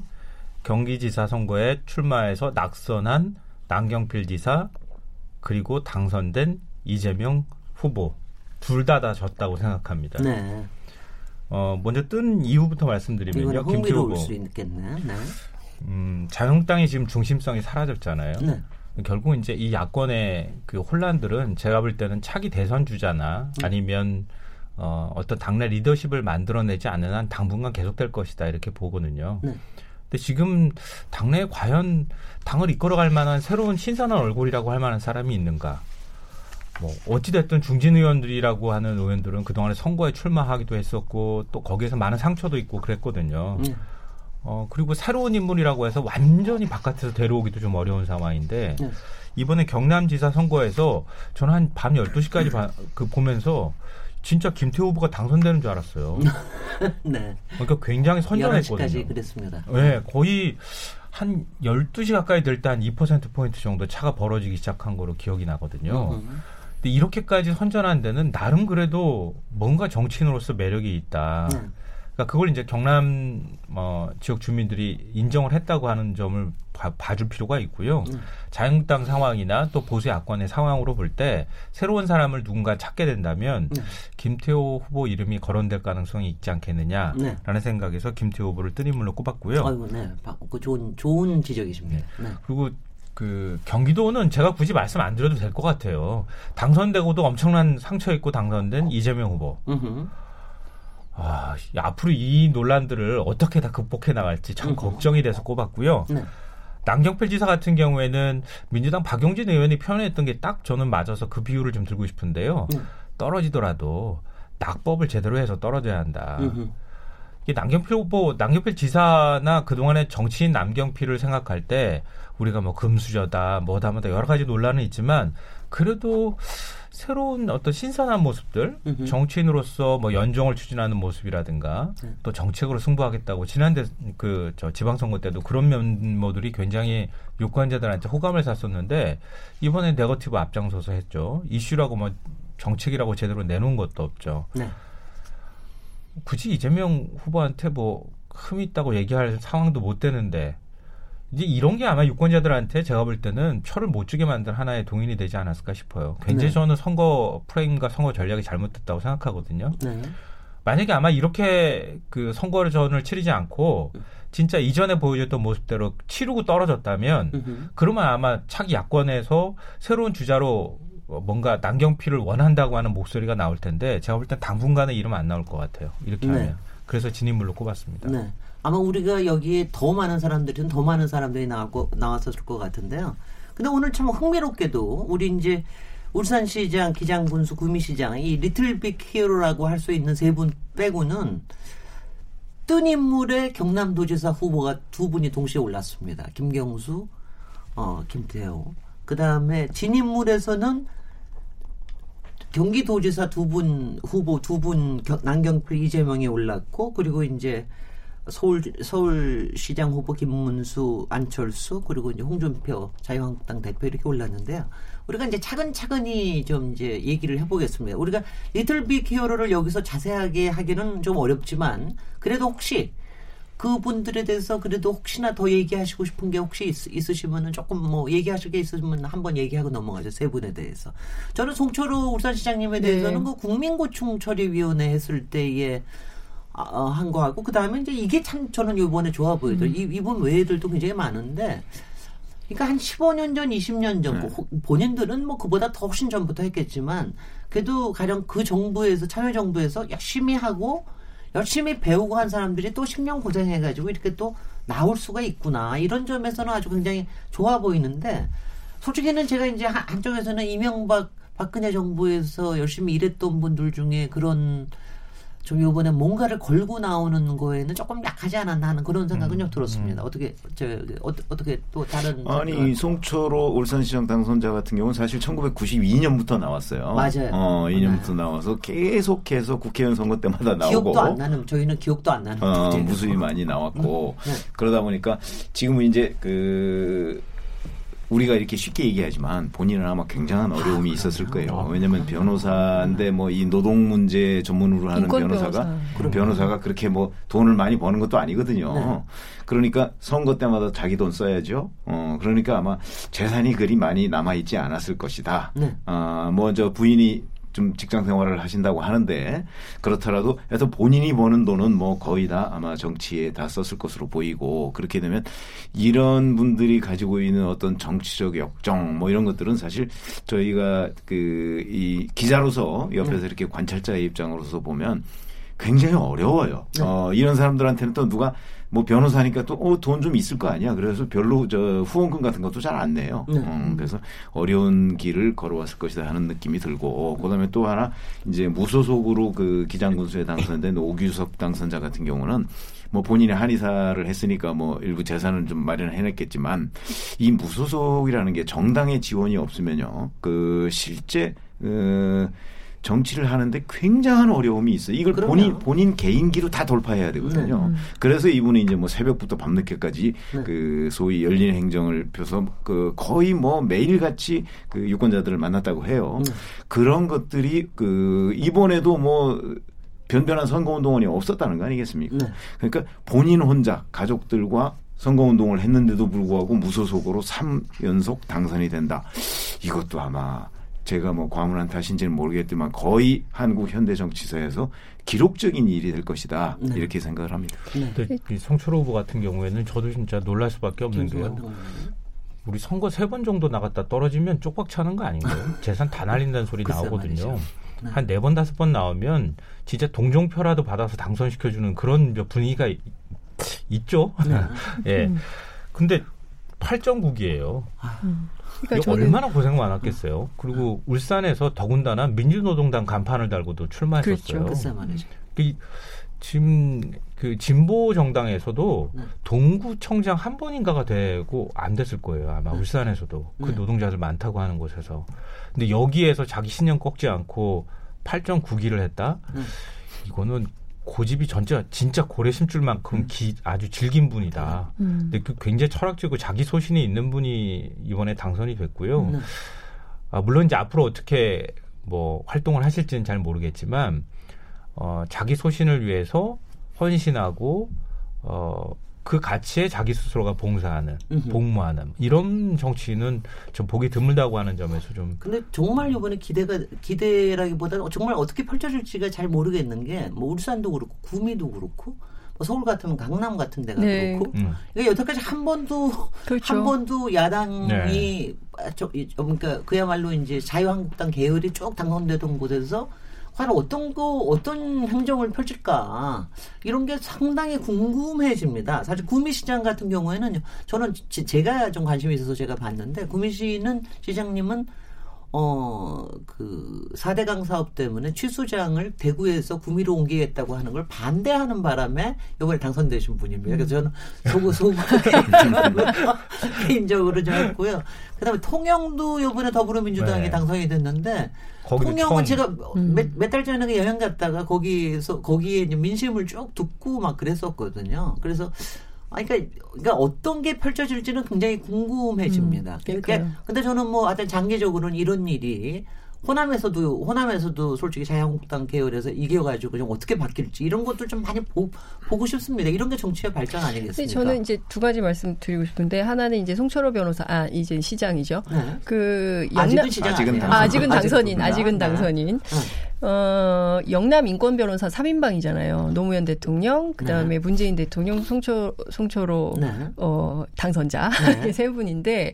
경기지사 선거에 출마해서 낙선한 남경필 지사 그리고 당선된 이재명 후보 둘 다 다 졌다고 생각합니다. 네. 어, 먼저 뜬 이유부터 말씀드리면요. 김태호 후보. 네. 음, 자영당이 지금 중심성이 사라졌잖아요. 네. 결국 이제 이 야권의 그 혼란들은 제가 볼 때는 차기 대선 주자나 음. 아니면 어, 어떤 당내 리더십을 만들어내지 않는 한 당분간 계속될 것이다 이렇게 보거든요. 네. 근데 지금 당내에 과연 당을 이끌어갈 만한 새로운 신선한 얼굴이라고 할 만한 사람이 있는가? 뭐 어찌됐든 중진 의원들이라고 하는 의원들은 그동안에 선거에 출마하기도 했었고 또 거기에서 많은 상처도 있고 그랬거든요. 네. 어 그리고 새로운 인물이라고 해서 완전히 바깥에서 데려오기도 좀 어려운 상황인데 네. 이번에 경남지사 선거에서 저는 한 밤 12시까지 바, 그 보면서 진짜 김태호 후보가 당선되는 줄 알았어요. (laughs) 네. 그러니까 굉장히 선전했거든요. 11시까지 그랬습니다. 네, 거의 한 12시 가까이 될 때 한 2%포인트 정도 차가 벌어지기 시작한 거로 기억이 나거든요. 음. 근데 이렇게까지 선전한 데는 나름 그래도 뭔가 정치인으로서 매력이 있다. 음. 그러니까 그걸 이제 경남 뭐 지역 주민들이 인정을 했다고 하는 점을 봐, 줄 필요가 있고요. 음. 자유한국당 상황이나 또 보수 야권의 상황으로 볼 때 새로운 사람을 누군가 찾게 된다면 네. 김태호 후보 이름이 거론될 가능성이 있지 않겠느냐라는 네. 생각에서 김태호 후보를 뜬 인물로 꼽았고요. 아이고, 네. 그 좋은 좋은 지적이십니다. 네. 네. 그리고 그 경기도는 제가 굳이 말씀 안 드려도 될 것 같아요. 당선되고도 엄청난 상처 있고 당선된 이재명 후보. 으흠. 아, 앞으로 이 논란들을 어떻게 다 극복해 나갈지 참 음. 걱정이 돼서 꼽았고요. 네. 남경필 지사 같은 경우에는 민주당 박용진 의원이 표현했던 게 딱 저는 맞아서 그 비율을 좀 들고 싶은데요. 네. 떨어지더라도 낙법을 제대로 해서 떨어져야 한다. 음흠. 이게 남경필 후보, 남경필 지사나 그동안의 정치인 남경필을 생각할 때 우리가 뭐 금수저다, 뭐다, 뭐다 여러 가지 논란은 있지만 그래도 새로운 어떤 신선한 모습들 음흠. 정치인으로서 뭐 연정을 추진하는 모습이라든가 네. 또 정책으로 승부하겠다고 지난해 그저 지방선거 때도 그런 면모들이 굉장히 유권자들한테 호감을 샀었는데 이번에 네거티브 앞장서서 했죠 이슈라고 뭐 정책이라고 제대로 내놓은 것도 없죠. 네. 굳이 이재명 후보한테 뭐 흠이 있다고 얘기할 상황도 못 되는데 이제 이런 게 아마 유권자들한테 제가 볼 때는 표를 못 주게 만든 하나의 동인이 되지 않았을까 싶어요. 굉장히 네. 저는 선거 프레임과 선거 전략이 잘못됐다고 생각하거든요. 네. 만약에 아마 이렇게 그 선거를 전을 치르지 않고 진짜 이전에 보여줬던 모습대로 치르고 떨어졌다면 으흠. 그러면 아마 차기 야권에서 새로운 주자로 뭔가 남경필을 원한다고 하는 목소리가 나올 텐데 제가 볼 땐 당분간은 이름 안 나올 것 같아요. 이렇게 네. 하면. 그래서 진인물로 꼽았습니다. 네. 아마 우리가 여기에 더 많은 사람들은 더 많은 사람들이 나왔고, 나왔었을 것 같은데요. 근데 오늘 참 흥미롭게도 우리 이제 울산시장, 기장군수, 구미시장 이 리틀 빅 히어로라고 할 수 있는 세 분 빼고는 뜬 인물의 경남도지사 후보가 두 분이 동시에 올랐습니다. 김경수, 어, 김태호. 그 다음에 진인물에서는 경기도지사 두 분 후보 두분 남경필 이재명이 올랐고 그리고 이제 서울 서울시장 후보 김문수, 안철수 그리고 이제 홍준표 자유한국당 대표 이렇게 올랐는데요. 우리가 이제 차근차근히 좀 이제 얘기를 해보겠습니다. 우리가 리틀 빅 히어로를 여기서 자세하게 하기는 좀 어렵지만 그래도 혹시 그분들에 대해서 그래도 혹시나 더 얘기하시고 싶은 게 혹시 있, 으시면은 조금 뭐 얘기하실 게 있으면 한번 얘기하고 넘어가죠 세 분에 대해서 저는 송철우 울산시장님에 네. 대해서는 네. 그 국민고충 처리위원회 했을 때에 아, 어, 한 거하고 그 다음에 이제 이게 참 저는 이번에 좋아 보이더라고요. 음. 이, 이분 외에들도 굉장히 많은데 그러니까 한 15년 전, 20년 전 네. 본인들은 뭐 그보다 더 훨씬 전부터 했겠지만 그래도 가령 그 정부에서 참여 정부에서 열심히 하고 열심히 배우고 한 사람들이 또 10년 고생해가지고 이렇게 또 나올 수가 있구나 이런 점에서는 아주 굉장히 좋아 보이는데 솔직히는 제가 이제 한쪽에서는 이명박 박근혜 정부에서 열심히 일했던 분들 중에 그런 좀 이번에 뭔가를 걸고 나오는 거에는 조금 약하지 않았나 하는 그런 생각은 음, 좀 들었습니다. 음. 어떻게 저 어, 떻게 또 다른 아니 송철호 울산시장 당선자 같은 경우는 사실 1992년부터 나왔어요. 맞아요. 어, 2년부터 네. 나와서 계속해서 국회의원 선거 때마다 나오고 기억도 안 나는 저희는 기억도 안 나는 어, 무수히 많이 나왔고 음, 네. 그러다 보니까 지금은 이제 그 우리가 이렇게 쉽게 얘기하지만 본인은 아마 굉장한 어려움이 아, 있었을 거예요. 왜냐하면 변호사인데 뭐 이 노동 문제 전문으로 하는 변호사가 변호사. 변호사가 그렇게 뭐 돈을 많이 버는 것도 아니거든요. 네. 그러니까 선거 때마다 자기 돈 써야죠. 어 그러니까 아마 재산이 그리 많이 남아 있지 않았을 것이다. 네. 어뭐 저 부인이 좀 직장 생활을 하신다고 하는데 그렇더라도 해서 본인이 버는 돈은 뭐 거의 다 아마 정치에 다 썼을 것으로 보이고 그렇게 되면 이런 분들이 가지고 있는 어떤 정치적 역정 뭐 이런 것들은 사실 저희가 그 이 기자로서 옆에서 네. 이렇게 관찰자의 입장으로서 보면 굉장히 어려워요. 네. 어, 이런 사람들한테는 또 누가 뭐 변호사니까 또 어, 돈좀 있을 거 아니야. 그래서 별로 저 후원금 같은 것도 잘 안 내요. 네. 음, 그래서 어려운 길을 걸어왔을 것이다 하는 느낌이 들고 그다음에 또 하나 이제 무소속으로 그 기장군수에 당선된 (laughs) 오규석 당선자 같은 경우는 뭐 본인이 한의사를 했으니까 뭐 일부 재산을 좀 마련해냈겠지만 이 무소속이라는 게 정당의 지원이 없으면요 그 실제 그 정치를 하는데 굉장한 어려움이 있어요. 이걸 그럼요. 본인 본인 개인기로 다 돌파해야 되거든요. 네. 음. 그래서 이분이 이제 뭐 새벽부터 밤늦게까지 네. 그 소위 열린 행정을 펴서 그 거의 뭐 매일같이 그 유권자들을 만났다고 해요. 네. 그런 것들이 그 이번에도 뭐 변변한 선거운동원이 없었다는 거 아니겠습니까? 네. 그러니까 본인 혼자 가족들과 선거운동을 했는데도 불구하고 무소속으로 3연속 당선이 된다. 이것도 아마 제가 뭐 과문한 탓인지는 모르겠지만 거의 한국 현대 정치사에서 기록적인 일이 될 것이다 네. 이렇게 생각을 합니다. 네. 이 성철 후보 같은 경우에는 저도 진짜 놀랄 수밖에 없는 게요. 우리 선거 세 번 정도 나갔다 떨어지면 쪽박 차는 거 아닌가요? (laughs) 재산 다 날린다는 소리 나오거든요. 네. 한네 번 다섯 번 나오면 진짜 동정표라도 받아서 당선시켜주는 그런 분위기가 있죠. 네. (laughs) 예. 근데 8.9기예요. 음. 그러니까 얼마나 고생 많았겠어요. 그리고 울산에서 더군다나 민주노동당 간판을 달고도 출마했었어요. 그렇죠. 말이죠. 그, 지금 그 진보 정당에서도 네. 동구청장 한 번인가가 되고 안 됐을 거예요. 아마 네. 울산에서도 그 네. 노동자들 많다고 하는 곳에서. 근데 여기에서 자기 신념 꺾지 않고 8.9기를 했다. 네. 이거는 고집이 전체 진짜 고래 심줄 만큼 음. 기, 아주 질긴 분이다. 음. 근데 그 굉장히 철학적이고 자기 소신이 있는 분이 이번에 당선이 됐고요. 음. 아, 물론 이제 앞으로 어떻게 뭐 활동을 하실지는 잘 모르겠지만 어, 자기 소신을 위해서 헌신하고 어, 그 가치에 자기 스스로가 봉사하는, 음흠. 복무하는 이런 정치는 좀 보기 드물다고 하는 점에서 좀. 근데 정말 이번에 기대가 기대라기보다는 정말 어떻게 펼쳐질지가 잘 모르겠는 게 뭐 울산도 그렇고 구미도 그렇고 뭐 서울 같으면 강남 같은 데가 네. 그렇고 음. 그러니까 여태까지 한 번도 그렇죠. 한 번도 야당이 네. 저, 그러니까 그야말로 이제 자유한국당 계열이 쭉 당선되던 곳에서 과연 어떤 거 어떤 행정을 펼칠까 이런 게 상당히 궁금해집니다. 사실 구미시장 같은 경우에는 저는 제가 좀 관심이 있어서 제가 봤는데 구미시는 시장님은 어, 그, 4대강 사업 때문에 취수장을 대구에서 구미로 옮기겠다고 하는 걸 반대하는 바람에 이번에 당선되신 분입니다. 그래서 저는 소구, 소구 (laughs) 개인적으로 좀 했고요. 그 다음에 통영도 이번에 더불어민주당이 네. 당선이 됐는데 통영은 제가 음. 몇달 전에 여행 갔다가 거기서 거기에 이제 민심을 쭉 듣고 막 그랬었거든요. 그래서 아, 그러니까, 그러니까 어떤 게 펼쳐질지는 굉장히 궁금해집니다. 음, 그러니까 근데 저는 뭐 하여튼 장기적으로는 이런 일이 호남에서도 호남에서도 솔직히 자유한국당 계열에서 이겨가지고 좀 어떻게 바뀔지 이런 것도 좀 많이 보, 고 싶습니다. 이런 게 정치의 발전 아니겠습니까? 저는 이제 두 가지 말씀드리고 싶은데 하나는 이제 송철호 변호사 아 이제 시장이죠. 네. 그 영남, 아직은 시장 아직은, 당선, 아직은 당선인 아직은 당선인. 네. 어, 영남 인권 변호사 3인방이잖아요. 노무현 대통령, 그다음에 네. 문재인 대통령, 송철 송철호 네. 어, 당선자 네. 세 분인데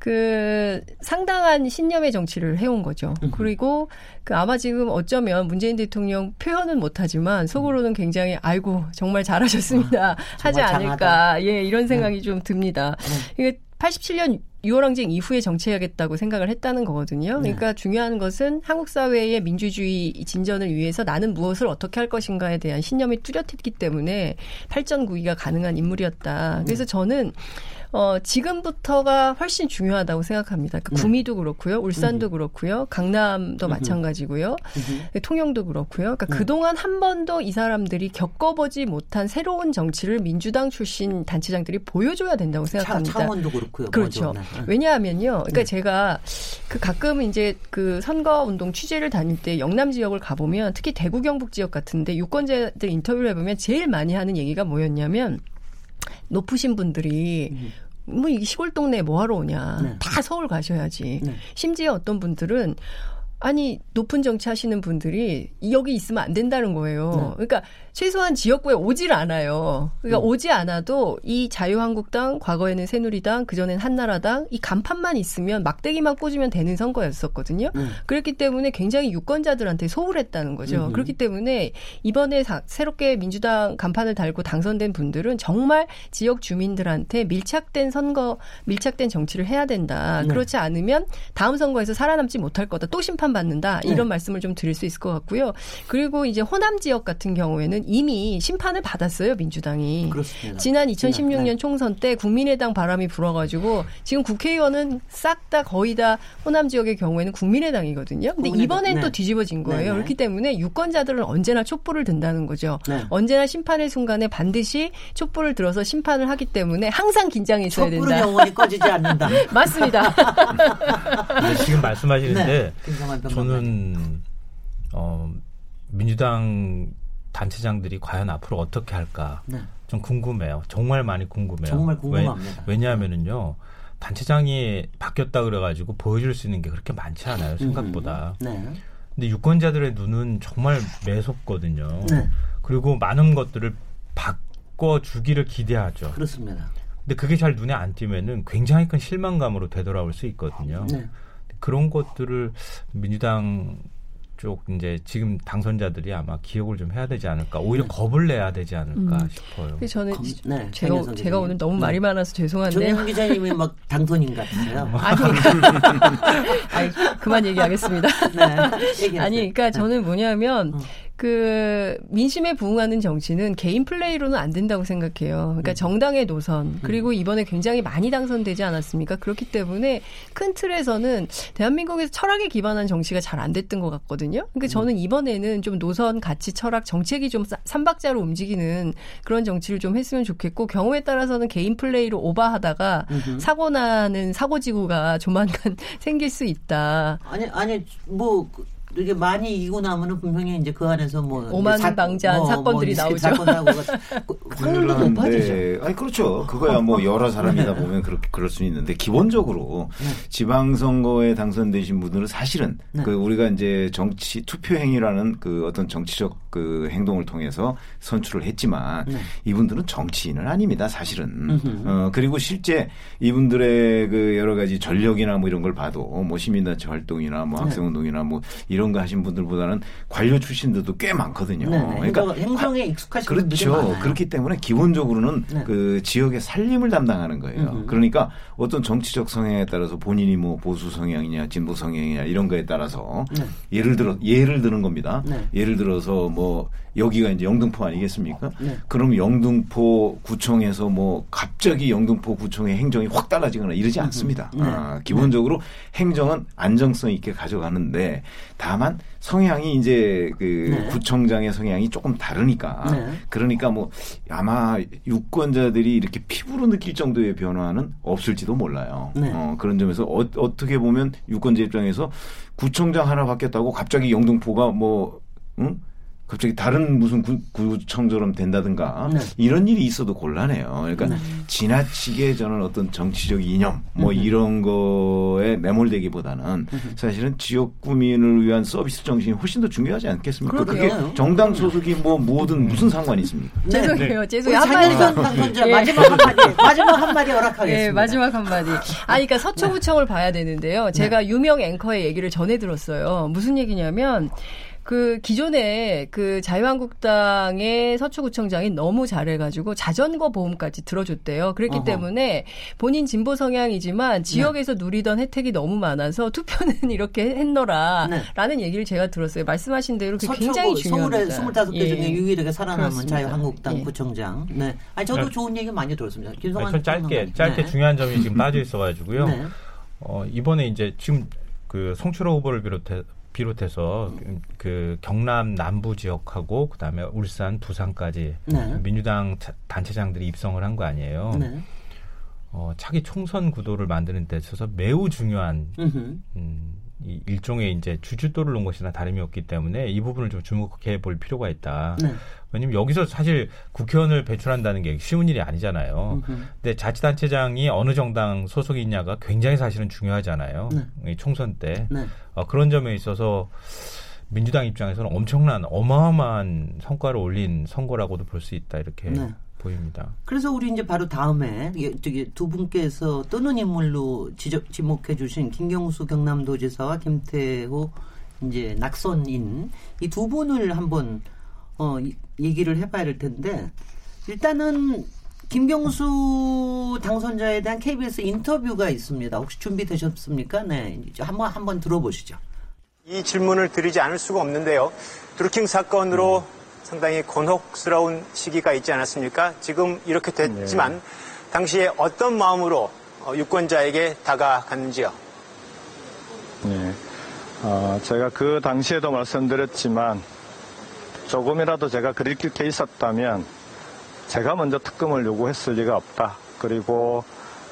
그 상당한 신념의 정치를 해온 거죠. 음. 그리고 그 아마 지금 어쩌면 문재인 대통령 표현은 못하지만 속으로는 굉장히 아이고 정말 잘하셨습니다 아, (laughs) 하지 않을까 장하다. 예 이런 생각이 네. 좀 듭니다. 네. 이게 87년 6월 항쟁 이후에 정치해야겠다고 생각을 했다는 거거든요. 네. 그러니까 네. 중요한 것은 한국 사회의 민주주의 진전을 위해서 나는 무엇을 어떻게 할 것인가에 대한 신념이 뚜렷했기 때문에 8.9기가 가능한 인물이었다. 그래서 네. 저는 어, 지금부터가 훨씬 중요하다고 생각합니다. 그 구미도 그렇고요, 울산도 음. 그렇고요, 강남도 음. 마찬가지고요, 음. 통영도 그렇고요. 그러니까 네. 그동안 한 번도 이 사람들이 겪어보지 못한 새로운 정치를 민주당 출신 단체장들이 보여줘야 된다고 생각합니다. 창원도 그렇고요. 그렇죠. 네. 왜냐하면요. 그러니까 네. 제가 그 가끔 이제 그 선거 운동 취재를 다닐 때 영남 지역을 가보면 특히 대구 경북 지역 같은데 유권자들 인터뷰를 해보면 제일 많이 하는 얘기가 뭐였냐면 높으신 분들이 음. 뭐, 이 시골 동네에 뭐 하러 오냐. 네. 다 서울 가셔야지. 네. 심지어 어떤 분들은 아니 높은 정치 하시는 분들이 여기 있으면 안 된다는 거예요. 네. 그러니까 최소한 지역구에 오질 않아요. 그러니까 음. 오지 않아도 이 자유한국당, 과거에는 새누리당, 그전엔 한나라당 이 간판만 있으면 막대기만 꽂으면 되는 선거였었거든요. 음. 그렇기 때문에 굉장히 유권자들한테 소홀했다는 거죠. 음. 그렇기 때문에 이번에 사, 새롭게 민주당 간판을 달고 당선된 분들은 정말 지역 주민들한테 밀착된 선거, 밀착된 정치를 해야 된다. 네. 그렇지 않으면 다음 선거에서 살아남지 못할 거다. 또 심판 받는다. 이런 네. 말씀을 좀 드릴 수 있을 것 같고요. 그리고 이제 호남 지역 같은 경우에는 이미 심판을 받았어요 민주당이. 그렇습니다. 지난 2016년 네. 총선 때 국민의당 바람이 불어가지고 지금 국회의원은 싹 다 거의 다 호남 지역의 경우에는 국민의당이거든요. 근데 국민의당, 이번엔 네. 또 뒤집어진 거예요. 네, 네. 그렇기 때문에 유권자들은 언제나 촛불을 든다는 거죠. 네. 언제나 심판의 순간에 반드시 촛불을 들어서 심판을 하기 때문에 항상 긴장해 있어야 된다. 촛불은 영원히 꺼지지 않는다. (laughs) 맞습니다. (laughs) 지금 말씀하시는데 저는 어, 민주당 단체장들이 과연 앞으로 어떻게 할까 네. 좀 궁금해요. 정말 많이 궁금해요. 정말 궁금합니다. 왜, 냐하면은요 단체장이 바뀌었다 그래가지고 보여줄 수 있는 게 그렇게 많지 않아요 생각보다. 음, 네. 근데 유권자들의 눈은 정말 매섭거든요. 네. 그리고 많은 것들을 바꿔 주기를 기대하죠. 그렇습니다. 근데 그게 잘 눈에 안 띄면은 굉장히 큰 실망감으로 되돌아올 수 있거든요. 네. 그런 것들을 민주당 쪽 이제 지금 당선자들이 아마 기억을 좀 해야 되지 않을까 오히려 네. 겁을 내야 되지 않을까 음. 싶어요. 저는 검, 네, 제가 제가 오늘 너무 네. 말이 많아서 죄송한데 조명 기자님이 막 당선인 같으세요. (laughs) 아니, 아니 그만 얘기하겠습니다. (laughs) 네, 아니 그러니까 저는 뭐냐면 어. 그 민심에 부응하는 정치는 개인 플레이로는 안 된다고 생각해요. 그러니까 음. 정당의 노선 음. 그리고 이번에 굉장히 많이 당선되지 않았습니까? 그렇기 때문에 큰 틀에서는 대한민국에서 철학에 기반한 정치가 잘 안 됐던 것 같거든요. 그러니까 음. 저는 이번에는 좀 노선, 가치, 철학, 정책이 좀 삼박자로 움직이는 그런 정치를 좀 했으면 좋겠고 경우에 따라서는 개인 플레이로 오바하다가 사고 나는 사고지구가 조만간 (laughs) 생길 수 있다. 아니 아니 뭐 이게 많이 이고 나면은 분명히 이제 그 안에서 뭐 오만방자한 뭐, 사건들이 뭐 나오죠. 사건하고 (laughs) 확률도 높아지죠. 아니 그렇죠. 그거야 뭐 여러 사람이다 보면 그렇게 그럴 수 있는데 기본적으로 네. 지방선거에 당선되신 분들은 사실은 네. 그 우리가 이제 정치 투표 행위라는 그 어떤 정치적 그 행동을 통해서 선출을 했지만 네. 이분들은 정치인은 아닙니다. 사실은. 어 그리고 실제 이분들의 그 여러 가지 전력이나 뭐 이런 걸 봐도 뭐 시민단체 활동이나 뭐 네. 학생운동이나 뭐 이런 이런 거 하신 분들보다는 관료 출신들도 꽤 많거든요. 네네. 그러니까 행정 에 익숙하신 그렇죠. 많아요. 그렇기 때문에 기본적으로는 네. 그 지역의 살림을 담당하는 거예요. 음흠. 그러니까 어떤 정치적 성향에 따라서 본인이 뭐 보수 성향이냐 진보 성향이냐 이런 거에 따라서 네. 예를 들어 예를 드는 겁니다. 네. 예를 들어서 뭐 여기가 이제 영등포 아니겠습니까? 네. 그럼 영등포 구청에서 뭐 갑자기 영등포 구청의 행정이 확 달라지거나 이러지 않습니다. 네. 아, 기본적으로 행정은 안정성 있게 가져가는데 다만 성향이 이제 그 네. 구청장의 성향이 조금 다르니까 네. 그러니까 뭐 아마 유권자들이 이렇게 피부로 느낄 정도의 변화는 없을지도 몰라요. 네. 어, 그런 점에서 어, 어떻게 보면 유권자 입장에서 구청장 하나 바뀌었다고 갑자기 영등포가 뭐 응? 갑자기 다른 무슨 구, 구청처럼 된다든가 네. 이런 일이 있어도 곤란해요. 그러니까 네. 지나치게 저는 어떤 정치적 이념 뭐 이런 거에 매몰되기보다는 사실은 지역 구민을 위한 서비스 정신이 훨씬 더 중요하지 않겠습니까? 그러게요. 그게 정당 소속이 뭐 뭐든 무슨 상관이 있습니까? 네. 죄송해요. 죄송해요. 한마디 당선자 예. 마지막 한마디 마지막 한마디 허락하겠습니다. 예, 마지막 한마디. 아, 그러니까 서초구청을 봐야 되는데요. 제가 네. 유명 앵커의 얘기를 전해 들었어요. 무슨 얘기냐면 그 기존에 그 자유한국당의 서초구청장이 너무 잘해가지고 자전거 보험까지 들어줬대요. 그렇기 어허. 때문에 본인 진보 성향이지만 지역에서 네. 누리던 혜택이 너무 많아서 투표는 (laughs) 이렇게 했노라라는 네. 얘기를 제가 들었어요. 말씀하신 대로 그 굉장히 중요합니다. 서울에 25개 예. 중에 유일하게 살아남은 그렇습니다. 자유한국당 예. 구청장. 네. 아니 저도 네. 좋은 얘기 많이 들었습니다. 김성환 전 짧게 짧게 네. 중요한 점이 지금 (laughs) 빠져 있어가지고요. 네. 어, 이번에 이제 지금 그 송철호 후보를 비롯해 비롯해서 그 경남 남부 지역하고 그다음에 울산, 부산까지 네. 민주당 단체장들이 입성을 한 거 아니에요. 네. 어, 차기 총선 구도를 만드는 데 있어서 매우 중요한 음, 이 일종의 이제 주주도를 놓은 것이나 다름이 없기 때문에 이 부분을 좀 주목해 볼 필요가 있다. 네. 왜냐면 여기서 사실 국회의원을 배출한다는 게 쉬운 일이 아니잖아요. 음흠. 근데 자치단체장이 어느 정당 소속이 있냐가 굉장히 사실은 중요하잖아요. 네. 총선 때. 네. 어, 그런 점에 있어서 민주당 입장에서는 엄청난 어마어마한 성과를 올린 선거라고도 볼 수 있다 이렇게 네. 보입니다. 그래서 우리 이제 바로 다음에 저기 두 분께서 뜨는 인물로 지적 지목해 주신 김경수 경남도지사와 김태호 이제 낙선인 이 두 분을 한번 어 얘기를 해봐야 될 텐데 일단은 김경수 당선자에 대한 KBS 인터뷰가 있습니다. 혹시 준비되셨습니까? 네, 한번 한번 들어보시죠. 이 질문을 드리지 않을 수가 없는데요. 드루킹 사건으로 음. 상당히 곤혹스러운 시기가 있지 않았습니까? 지금 이렇게 됐지만 네. 당시에 어떤 마음으로 어, 유권자에게 다가갔는지요? 네. 어, 제가 그 당시에도 말씀드렸지만 조금이라도 제가 그릴 게 있었다면 제가 먼저 특검을 요구했을 리가 없다. 그리고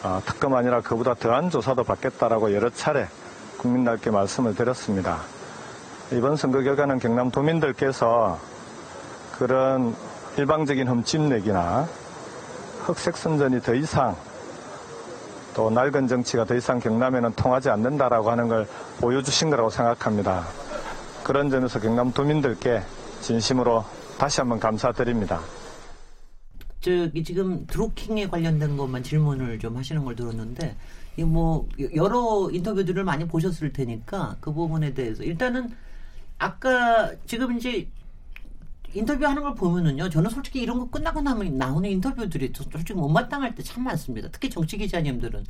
어, 특검 아니라 그보다 더한 조사도 받겠다라고 여러 차례 국민들께 말씀을 드렸습니다. 이번 선거 결과는 경남 도민들께서 그런 일방적인 흠집내기나 흑색 선전이 더 이상 또 낡은 정치가 더 이상 경남에는 통하지 않는다라고 하는 걸 보여주신 거라고 생각합니다. 그런 점에서 경남 도민들께 진심으로 다시 한번 감사드립니다. 저기 지금 드루킹에 관련된 것만 질문을 좀 하시는 걸 들었는데 뭐 여러 인터뷰들을 많이 보셨을 테니까 그 부분에 대해서 일단은 아까 지금 이제 인터뷰하는 걸 보면은요, 저는 솔직히 이런 거 끝나고 나면 나오는 인터뷰들이 솔직히 못마땅할 때 참 많습니다. 특히 정치 기자님들은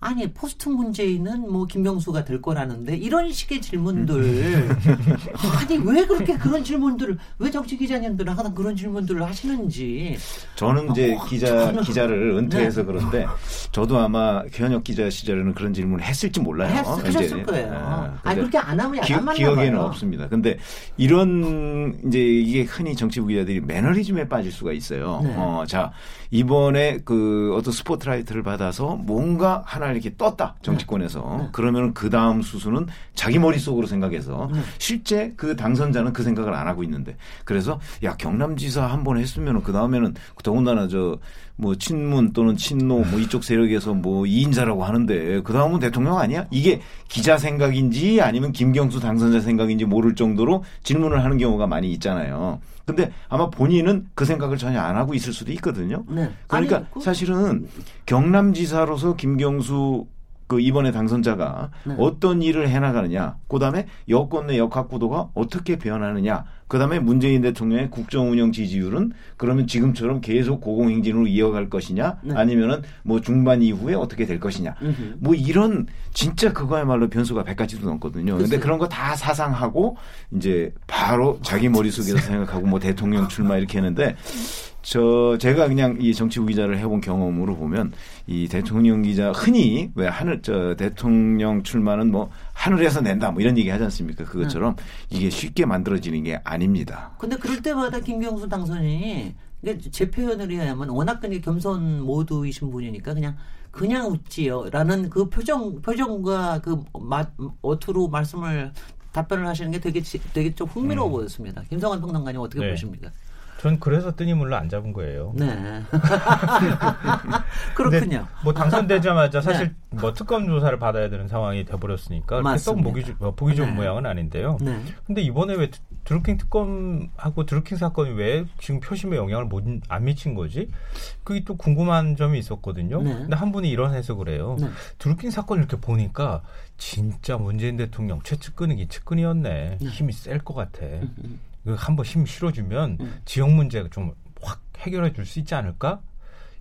아니 포스트 문재인은 뭐 김경수가 될 거라는데 이런 식의 질문들 (laughs) 아니 왜 그렇게 그런 질문들을 왜 정치 기자님들은 항상 그런 질문들을 하시는지 저는 이제 어, 기자 저는, 기자를 은퇴해서 네. 그런데 저도 아마 현역 기자 시절에는 그런 질문을 했을지 몰라요. 했, 하셨을 거예요. 아, 아니 그렇게 안 하면 기, 안 기억에는 없습니다. 근데 이런 이제 이게 흔히 정치부 기자들이 매너리즘에 빠질 수가 있어요. 네. 어, 자 이번에 그 어떤 스포트라이트를 받아서 뭔가 하나 이렇게 떴다 정치권에서 네. 네. 그러면 그 다음 수순은 자기 머릿속으로 생각해서 네. 실제 그 당선자는 그 생각을 안 하고 있는데 그래서 야 경남지사 한 번 했으면은 그 다음에는 더군다나 저 뭐 친문 또는 친노 뭐 이쪽 세력에서 뭐 이인자라고 하는데 그 다음은 대통령 아니야? 이게 기자 생각인지 아니면 김경수 당선자 생각인지 모를 정도로 질문을 하는 경우가 많이 있잖아요. 근데 아마 본인은 그 생각을 전혀 안 하고 있을 수도 있거든요. 네. 그러니까 아니, 그... 사실은 경남지사로서 김경수 그 이번에 당선자가 네. 어떤 일을 해나가느냐, 그 다음에 여권 내 역학 구도가 어떻게 변하느냐, 그 다음에 문재인 대통령의 국정 운영 지지율은 그러면 지금처럼 계속 고공행진으로 이어갈 것이냐, 네. 아니면은 뭐 중반 이후에 어떻게 될 것이냐, 으흠. 뭐 이런 진짜 그거야말로 변수가 100가지도 넘거든요. 근데 그런 거 다 사상하고 이제 바로 자기 머릿속에서 (laughs) 생각하고 뭐 대통령 출마 이렇게 했는데 저 제가 그냥 이 정치부 기자를 해본 경험으로 보면 이 대통령 기자 흔히 왜 하늘 저 대통령 출마는 뭐 하늘에서 낸다 뭐 이런 얘기 하지 않습니까? 그것처럼 네. 이게 쉽게 만들어지는 게 아닙니다. 근데 그럴 때마다 김경수 당선이 제 표현을 의하면 워낙 그냥 겸손 모두이신 분이니까 그냥 그냥 웃지요라는 그 표정 표정과 그 마, 어투로 말씀을 답변을 하시는 게 되게 되게 좀 흥미로워 음. 보였습니다. 김성환 평론가님 어떻게 네. 보십니까? 전 그래서 뜨니물로 안 잡은 거예요. 네. (laughs) 그렇군요. 뭐 당선되자마자 사실 네. 뭐 특검 조사를 받아야 되는 상황이 돼버렸으니까 썩 보기, 뭐 보기 좋은 네. 모양은 아닌데요. 네. 근데 이번에 왜 드루킹 특검하고 드루킹 사건이 왜 지금 표심에 영향을 못, 안 미친 거지? 그게 또 궁금한 점이 있었거든요. 네. 근데 한 분이 이런 해석을 해요. 네. 드루킹 사건 이렇게 보니까 진짜 문재인 대통령 최측근이 측근이었네. 네. 힘이 셀 것 같아. 음, 음. 한번 힘 실어주면 음. 지역 문제가 좀 확 해결해 줄 수 있지 않을까?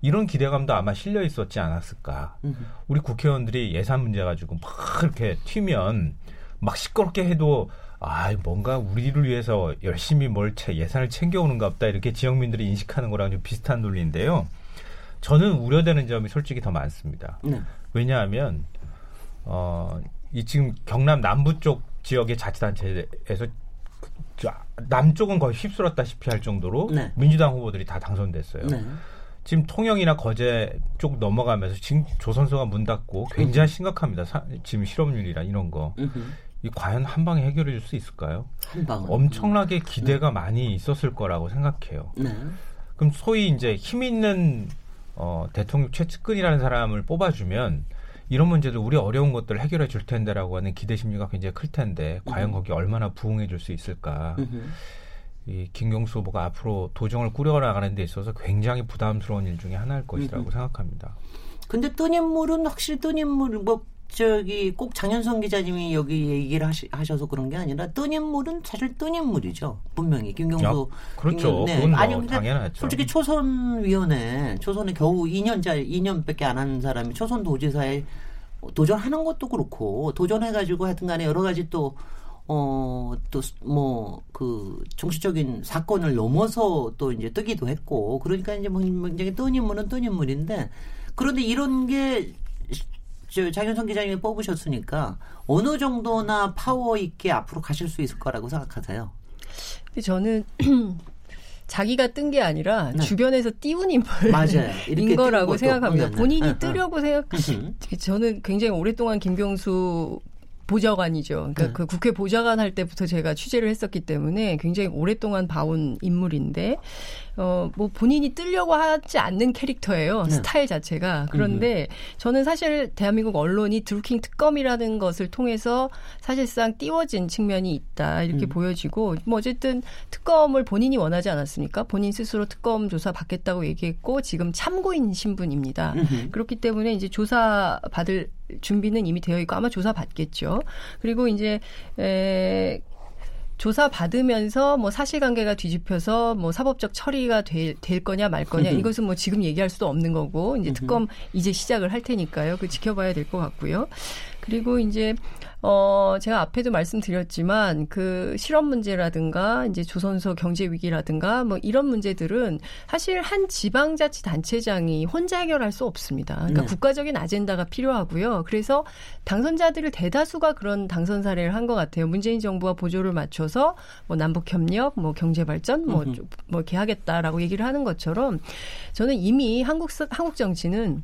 이런 기대감도 아마 실려 있었지 않았을까. 음. 우리 국회의원들이 예산 문제 가지고 막 이렇게 튀면 막 시끄럽게 해도 아, 뭔가 우리를 위해서 열심히 뭘 채, 예산을 챙겨오는가 보다 이렇게 지역민들이 인식하는 거랑 좀 비슷한 논리인데요. 저는 우려되는 점이 솔직히 더 많습니다. 네. 왜냐하면 어, 이 지금 경남 남부 쪽 지역의 자치단체에서 남쪽은 거의 휩쓸었다시피 할 정도로 네. 민주당 후보들이 다 당선됐어요. 네. 지금 통영이나 거제 쪽 넘어가면서 지금 조선소가 문 닫고 굉장히 심각합니다. 사, 지금 실업률이랑 이런 거. 이 과연 한 방에 해결해 줄 수 있을까요? 한 방. 엄청나게 기대가 네. 많이 있었을 거라고 생각해요. 네. 그럼 소위 이제 힘 있는 어, 대통령 최측근이라는 사람을 뽑아주면 이런 문제들 우리 어려운 것들을 해결해 줄 텐데라고 하는 기대 심리가 굉장히 클 텐데 과연 음. 거기 얼마나 부응해 줄 수 있을까? 음. 이 김경수 후보가 앞으로 도정을 꾸려나가는 데 있어서 굉장히 부담스러운 일 중에 하나일 것이라고 음. 생각합니다. 근데 뜬 인물은 확실히 뜬 인물 뭐 저기 꼭 장현성 기자님이 여기 얘기를 하시, 하셔서 그런 게 아니라 뜬 인물은 사실 뜬 인물이죠. 분명히 김경수. 야, 그렇죠. 네. 뭐 아니 근데 당연하죠. 솔직히 초선 위원회 초선에 겨우 2년짜 2년밖에 안 한 사람이 초선 도지사에 도전하는 것도 그렇고 도전해 가지고 하여튼간에 여러 가지 또 어, 또, 뭐, 그, 정치적인 사건을 넘어서 또 이제 뜨기도 했고, 그러니까 이제 뭐 굉장히 뜬 인물은 뜬 인물인데, 그런데 이런 게, 저, 장현성 기자님이 뽑으셨으니까, 어느 정도나 파워 있게 앞으로 가실 수 있을 거라고 생각하세요? 근데 저는, (clears throat) 자기가 뜬 게 아니라 네. 주변에서 띄운 인물인 거라고 생각합니다. 본인이 네, 네. 뜨려고 생각. 저는 굉장히 오랫동안 김경수 보좌관이죠. 그러니까 네. 그 국회 보좌관 할 때부터 제가 취재를 했었기 때문에 굉장히 오랫동안 봐온 인물인데 어, 뭐 본인이 뜨려고 하지 않는 캐릭터예요. 네. 스타일 자체가. 그런데 음. 저는 사실 대한민국 언론이 드루킹 특검이라는 것을 통해서 사실상 띄워진 측면이 있다. 이렇게 음. 보여지고 뭐 어쨌든 특검을 본인이 원하지 않았습니까? 본인 스스로 특검 조사 받겠다고 얘기했고 지금 참고인 신분입니다. 음. 그렇기 때문에 이제 조사 받을 준비는 이미 되어 있고 아마 조사 받겠죠. 그리고 이제 에 조사 받으면서 뭐 사실관계가 뒤집혀서 뭐 사법적 처리가 될, 될 거냐 말 거냐 이것은 뭐 지금 얘기할 수도 없는 거고 이제 특검 이제 시작을 할 테니까요. 그 지켜봐야 될 것 같고요. 그리고 이제 어, 제가 앞에도 말씀드렸지만 그 실업 문제라든가 이제 조선소 경제 위기라든가 뭐 이런 문제들은 사실 한 지방자치 단체장이 혼자 해결할 수 없습니다. 그러니까 네. 국가적인 아젠다가 필요하고요. 그래서 당선자들을 대다수가 그런 당선 사례를 한 것 같아요. 문재인 정부와 보조를 맞춰서 뭐 남북 협력, 뭐 경제 발전, 뭐뭐 뭐 이렇게 하겠다라고 얘기를 하는 것처럼 저는 이미 한국 한국 정치는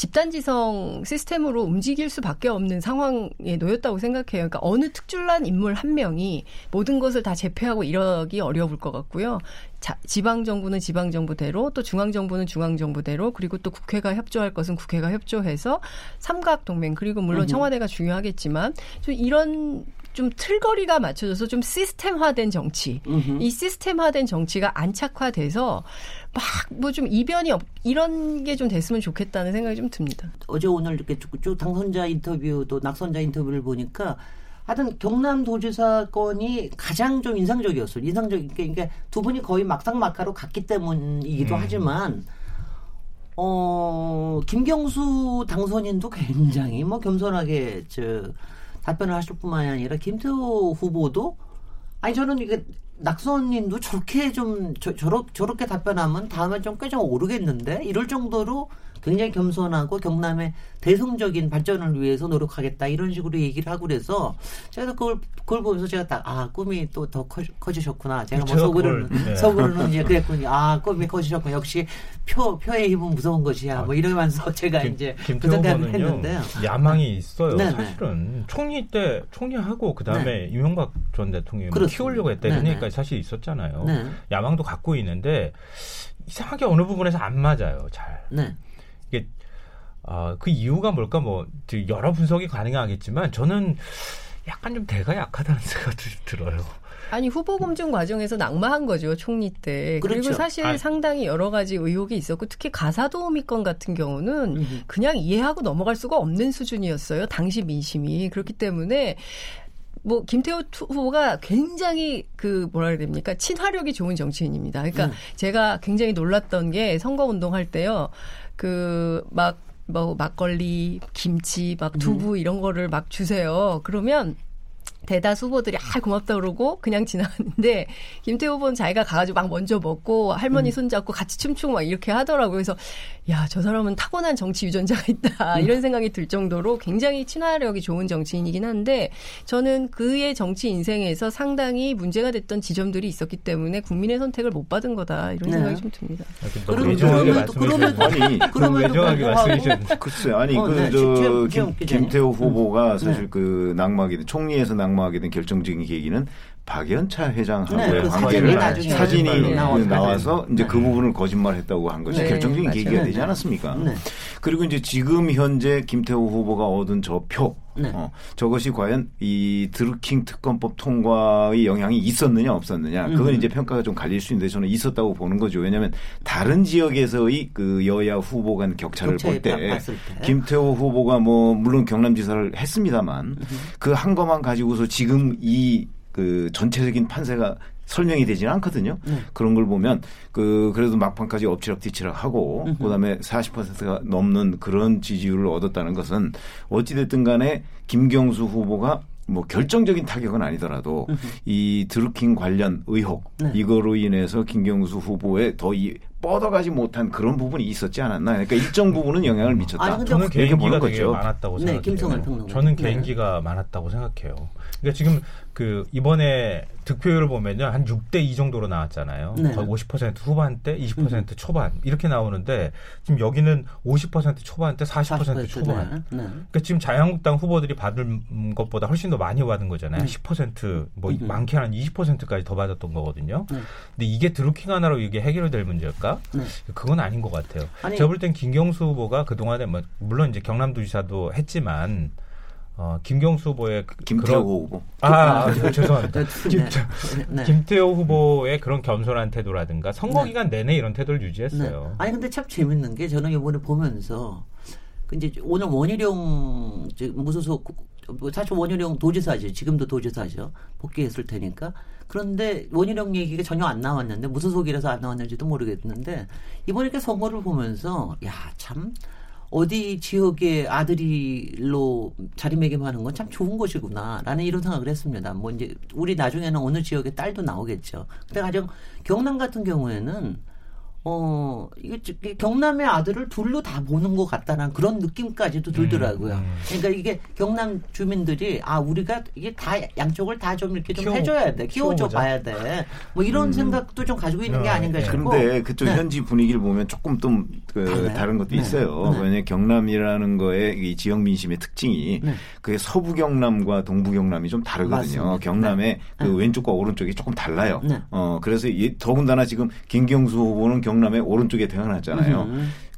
집단지성 시스템으로 움직일 수밖에 없는 상황에 놓였다고 생각해요. 그러니까 어느 특출난 인물 한 명이 모든 것을 다 제패하고 이러기 어려울 것 같고요. 자, 지방 정부는 지방 정부대로 또 중앙 정부는 중앙 정부대로 그리고 또 국회가 협조할 것은 국회가 협조해서 삼각 동맹 그리고 물론 청와대가 중요하겠지만 좀 이런 좀 틀거리가 맞춰져서 좀 시스템화된 정치. 음흠. 이 시스템화된 정치가 안착화돼서 막 뭐 좀 이변이 없, 이런 게 좀 됐으면 좋겠다는 생각이 좀 듭니다. 어제 오늘 이렇게 쭉, 쭉 당선자 인터뷰 또 낙선자 인터뷰를 보니까 하여튼 경남도지사 건이 가장 좀 인상적이었어요. 인상적, 그러니까 두 분이 거의 막상막하로 갔기 때문이기도 음. 하지만 어, 김경수 당선인도 굉장히 뭐 겸손하게 저 답변을 하실 뿐만이 아니라 김태호 후보도 아니 저는 이게 낙선님도 저렇게 좀 저, 저렇, 저렇게 답변하면 다음에 좀 꽤 좀 오르겠는데? 이럴 정도로 굉장히 겸손하고 경남의 대승적인 발전을 위해서 노력하겠다 이런 식으로 얘기를 하고 그래서 제가 그걸 그걸 보면서 제가 딱 아 꿈이 또 더 커지셨구나 제가 뭐 속으로는 네. 속으로는 이제 (laughs) 그랬군요 아 꿈이 커지셨군 역시 표 표의 힘은 무서운 것이야 뭐 이러면서 (laughs) 제가 김, 이제 그 생각을 했는데요 야망이 있어요 네네. 사실은 총리 때 총리하고 그 다음에 네. 이명박 전 대통령이 키우려고 했다 이런 얘기까지 사실 있었잖아요 네. 야망도 갖고 있는데 이상하게 어느 부분에서 안 맞아요 잘. 네. 이게 어, 그 이유가 뭘까 뭐 여러 분석이 가능하겠지만 저는 약간 좀 대가 약하다는 (laughs) 생각이 들어요. 아니 후보 검증 과정에서 낙마한 거죠 총리 때. 그렇죠. 그리고 사실 아. 상당히 여러 가지 의혹이 있었고 특히 가사도우미 건 같은 경우는 음흠. 그냥 이해하고 넘어갈 수가 없는 수준이었어요 당시 민심이 그렇기 때문에 뭐 김태호 후보가 굉장히 그 뭐라 그래야 됩니까 친화력이 좋은 정치인입니다. 그러니까 음. 제가 굉장히 놀랐던 게 선거 운동할 때요. 그막 뭐 막걸리, 김치, 막 두부 음. 이런 거를 막 주세요. 그러면 대다수 후보들이 아 고맙다 그러고 그냥 지나갔는데 김태호 후보는 자기가 가가지고 막 먼저 먹고 할머니 음. 손잡고 같이 춤추고 막 이렇게 하더라고요. 그래서 야 저 사람은 타고난 정치 유전자가 있다 음. 이런 생각이 들 정도로 굉장히 친화력이 좋은 정치인이긴 한데 저는 그의 정치 인생에서 상당히 문제가 됐던 지점들이 있었기 때문에 국민의 선택을 못 받은 거다 이런 네. 생각이 좀 듭니다. 외정하게 말씀해주셨 아니 글쎄 아니 어, 그저 네. 김태호 후보가 사실 네. 그 낙마하게 된 총리에서 낙마 하게 된 결정적인 계기는 박연차 회장하고의 네, 그 관계를 사진이 나와서 이제 그 부분을 거짓말했다고 한 것이 네, 결정적인 맞아요. 계기가 되지 않았습니까? 네. 그리고 이제 지금 현재 김태호 후보가 얻은 저 표, 네. 어, 저것이 과연 이 드루킹 특검법 통과의 영향이 있었느냐 없었느냐 그건 음. 이제 평가가 좀 갈릴 수 있는데 저는 있었다고 보는 거죠. 왜냐하면 다른 지역에서의 그 여야 후보 간 격차를 볼 때 김태호 후보가 뭐 물론 경남지사를 했습니다만 그한 것만 가지고서 지금 이 그 전체적인 판세가 설명이 되지는 않거든요. 네. 그런 걸 보면 그 그래도 막판까지 엎치락뒤치락 하고 으흠. 그다음에 40%가 넘는 그런 지지율을 얻었다는 것은 어찌 됐든 간에 김경수 후보가 뭐 결정적인 타격은 아니더라도 으흠. 이 드루킹 관련 의혹 네. 이거로 인해서 김경수 후보에 더이 뻗어가지 못한 그런 부분이 있었지 않았나. 그러니까 일정 부분은 영향을 미쳤다. 아니, 저는 개인기가 되게 많았다고 네, 생각해요. 저는 개인기가 네. 많았다고 생각해요. 그러니까 지금 그 이번에 득표율을 보면요 한 6대 2 정도로 나왔잖아요. 네. 거의 50% 후반대, 20% 음. 초반 이렇게 나오는데 지금 여기는 50% 초반대, 40%, 40% 초반. 네. 네. 그러니까 지금 자유한국당 후보들이 받은 것보다 훨씬 더 많이 받은 거잖아요. 네. 10%뭐 음. 많게 한 20%까지 더 받았던 거거든요. 네. 근데 이게 드루킹 하나로 이게 해결될 문제일까? 네. 그건 아닌 것 같아요. 제가 볼 땐 김경수 후보가 그 동안에 뭐 물론 이제 경남도지사도 했지만. 어, 김경수 후보의 그 김태호 후보. 아, 아, 아 죄송합니다. 김, 네. 김태호 후보의 그런 겸손한 태도라든가 선거 기간 네. 내내 이런 태도를 유지했어요. 네. 아니 근데 참 재밌는 게 저는 이번에 보면서 그 이제 오늘 원희룡 무소속 뭐 사실 원희룡 도지사죠. 지금도 도지사죠. 복귀했을 테니까. 그런데 원희룡 얘기가 전혀 안 나왔는데 무소속이라서 안 나왔는지도 모르겠는데 이번에 선거를 보면서 야참 어디 지역의 아들이로 자리매김하는 건 참 좋은 것이구나라는 이런 생각을 했습니다. 뭐 이제 우리 나중에는 어느 지역의 딸도 나오겠죠. 근데 가령 경남 같은 경우에는 어, 이거 경남의 아들을 둘로 다 보는 것 같다는 그런 느낌까지도 들더라고요. 음, 음. 그러니까 이게 경남 주민들이 아 우리가 이게 다 양쪽을 다 좀 이렇게 좀 키워, 해줘야 돼, 키워줘 봐야 돼. 뭐 이런 음. 생각도 좀 가지고 있는 게 네. 아닌가 싶고. 그런데 그쪽 네. 현지 분위기를 보면 조금 좀 그 다른 것도 네. 있어요. 네. 왜냐 경남이라는 거에 이 지역 민심의 특징이 네. 그게 서부 경남과 동부 경남이 좀 다르거든요. 맞습니다. 경남의 네. 그 왼쪽과 오른쪽이 조금 달라요. 어 그래서 더군다나 지금 김경수 후보는 경남의 오른쪽에 태어났잖아요.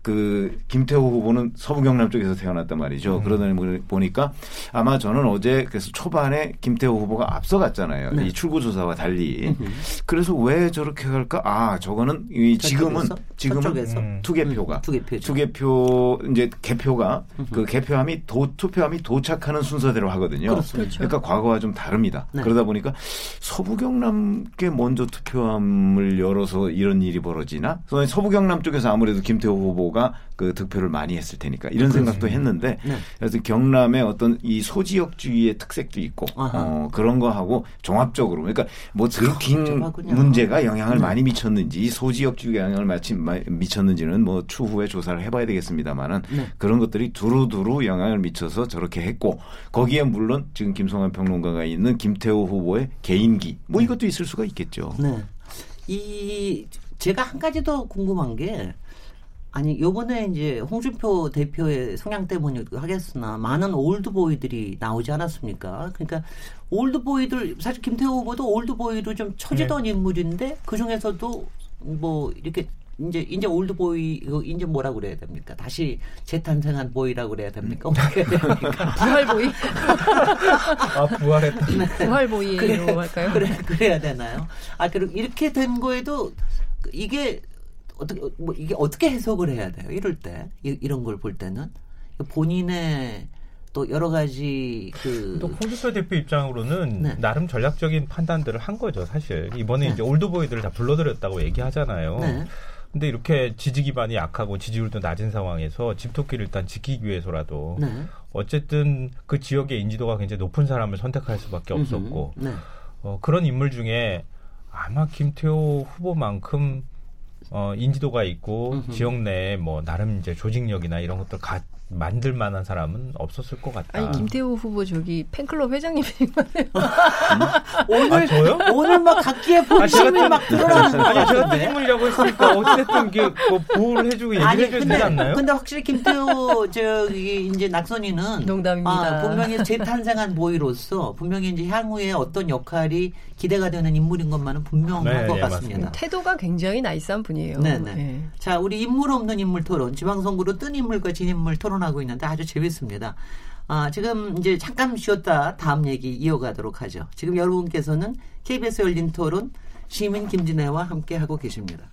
음. 그 김태호 후보는 서부 경남 쪽에서 태어났단 말이죠. 음. 그러다 보니까 아마 저는 어제 그래서 초반에 김태호 후보가 앞서갔잖아요. 네. 이 출구 조사와 달리. 음. 그래서 왜 저렇게 할까? 아, 저거는 이 지금은 지금은 음. 투개표가 투개표 투개표 이제 개표가 그 개표함이 도 투표함이 도착하는 순서대로 하거든요. 그렇죠. 그러니까 과거와 좀 다릅니다. 네. 그러다 보니까 서부 경남께 먼저 투표함을 열어서 이런 일이 벌어지나? 서부 경남 쪽에서 아무래도 김태호 후보 후보가 그 득표를 많이 했을 테니까 이런 그렇지. 생각도 했는데 네. 그래서 경남의 어떤 이 소지역주의의 특색도 있고 어, 그런 거하고 종합적으로 그러니까 뭐 드루킹 문제가 영향을 네. 많이 미쳤는지 소지역주의 영향을 마치 미쳤는지는 뭐 추후에 조사를 해봐야 되겠습니다만은 네. 그런 것들이 두루두루 영향을 미쳐서 저렇게 했고 거기에 물론 지금 김성환 평론가가 있는 김태호 후보의 개인기 뭐 네. 이것도 있을 수가 있겠죠. 네. 이 제가 한 가지 더 궁금한 게 아니 요번에 이제 홍준표 대표의 성향 때문에 하겠으나 많은 올드보이들이 나오지 않았습니까? 그러니까 올드보이들 사실 김태호 후보도 올드보이로 좀 처지던 네. 인물인데 그 중에서도 뭐 이렇게 이제 이제 올드보이 이제 뭐라 그래야 됩니까? 다시 재탄생한 보이라고 그래야 됩니까? 어떻게 해야 됩니까? (laughs) 부활보이. (laughs) 아 부활했다. 네. 부활보이로 그래, 할까요? 그래 그래야 되나요? 아 그리고 이렇게 된 거에도 이게 어떻게 뭐 이게 어떻게 해석을 해야 돼요? 이럴 때 이, 이런 걸 볼 때는 본인의 또 여러 가지 그. 또 홍준표 대표 입장으로는 네. 나름 전략적인 판단들을 한 거죠, 사실. 이번에 네. 이제 올드보이들을 다 불러들였다고 얘기하잖아요. 네. 근데 이렇게 지지 기반이 약하고 지지율도 낮은 상황에서 집토끼를 일단 지키기 위해서라도 네. 어쨌든 그 지역의 인지도가 굉장히 높은 사람을 선택할 수밖에 없었고 네. 어, 그런 인물 중에 아마 김태호 후보만큼 어, 인지도가 있고 음흠. 지역 내에 뭐 나름 이제 조직력이나 이런 것들 가, 만들 만한 사람은 없었을 것 같다. 아니 김태우 후보 저기 팬클럽 회장님인 거네요. 오늘 아, 저요? 오늘 막 각기의 본심을 막 드러나는 거 아니 제가 뜬인물이라고 했으니까 어쨌든 이게 뭐 보호를 해주고 얘기를 해줘야 되지 않나요? 근데 확실히 김태우 저기 이제 낙선이는 농담입니다. 아, 분명히 재탄생한 보이로서 분명히 이제 향후에 어떤 역할이 기대가 되는 인물인 것만은 분명한 네, 것 네, 같습니다. 맞습니다. 태도가 굉장히 나이스한 분이에요. 네네. 네. 자 우리 인물 없는 인물 토론 지방선거로 뜬 인물과 진 인물 토론 토론하고 있는데 아주 재밌습니다. 아, 지금 이제 잠깐 쉬었다 다음 얘기 이어가도록 하죠. 지금 여러분께서는 KBS 열린 토론 시민 김진애와 함께 하고 계십니다.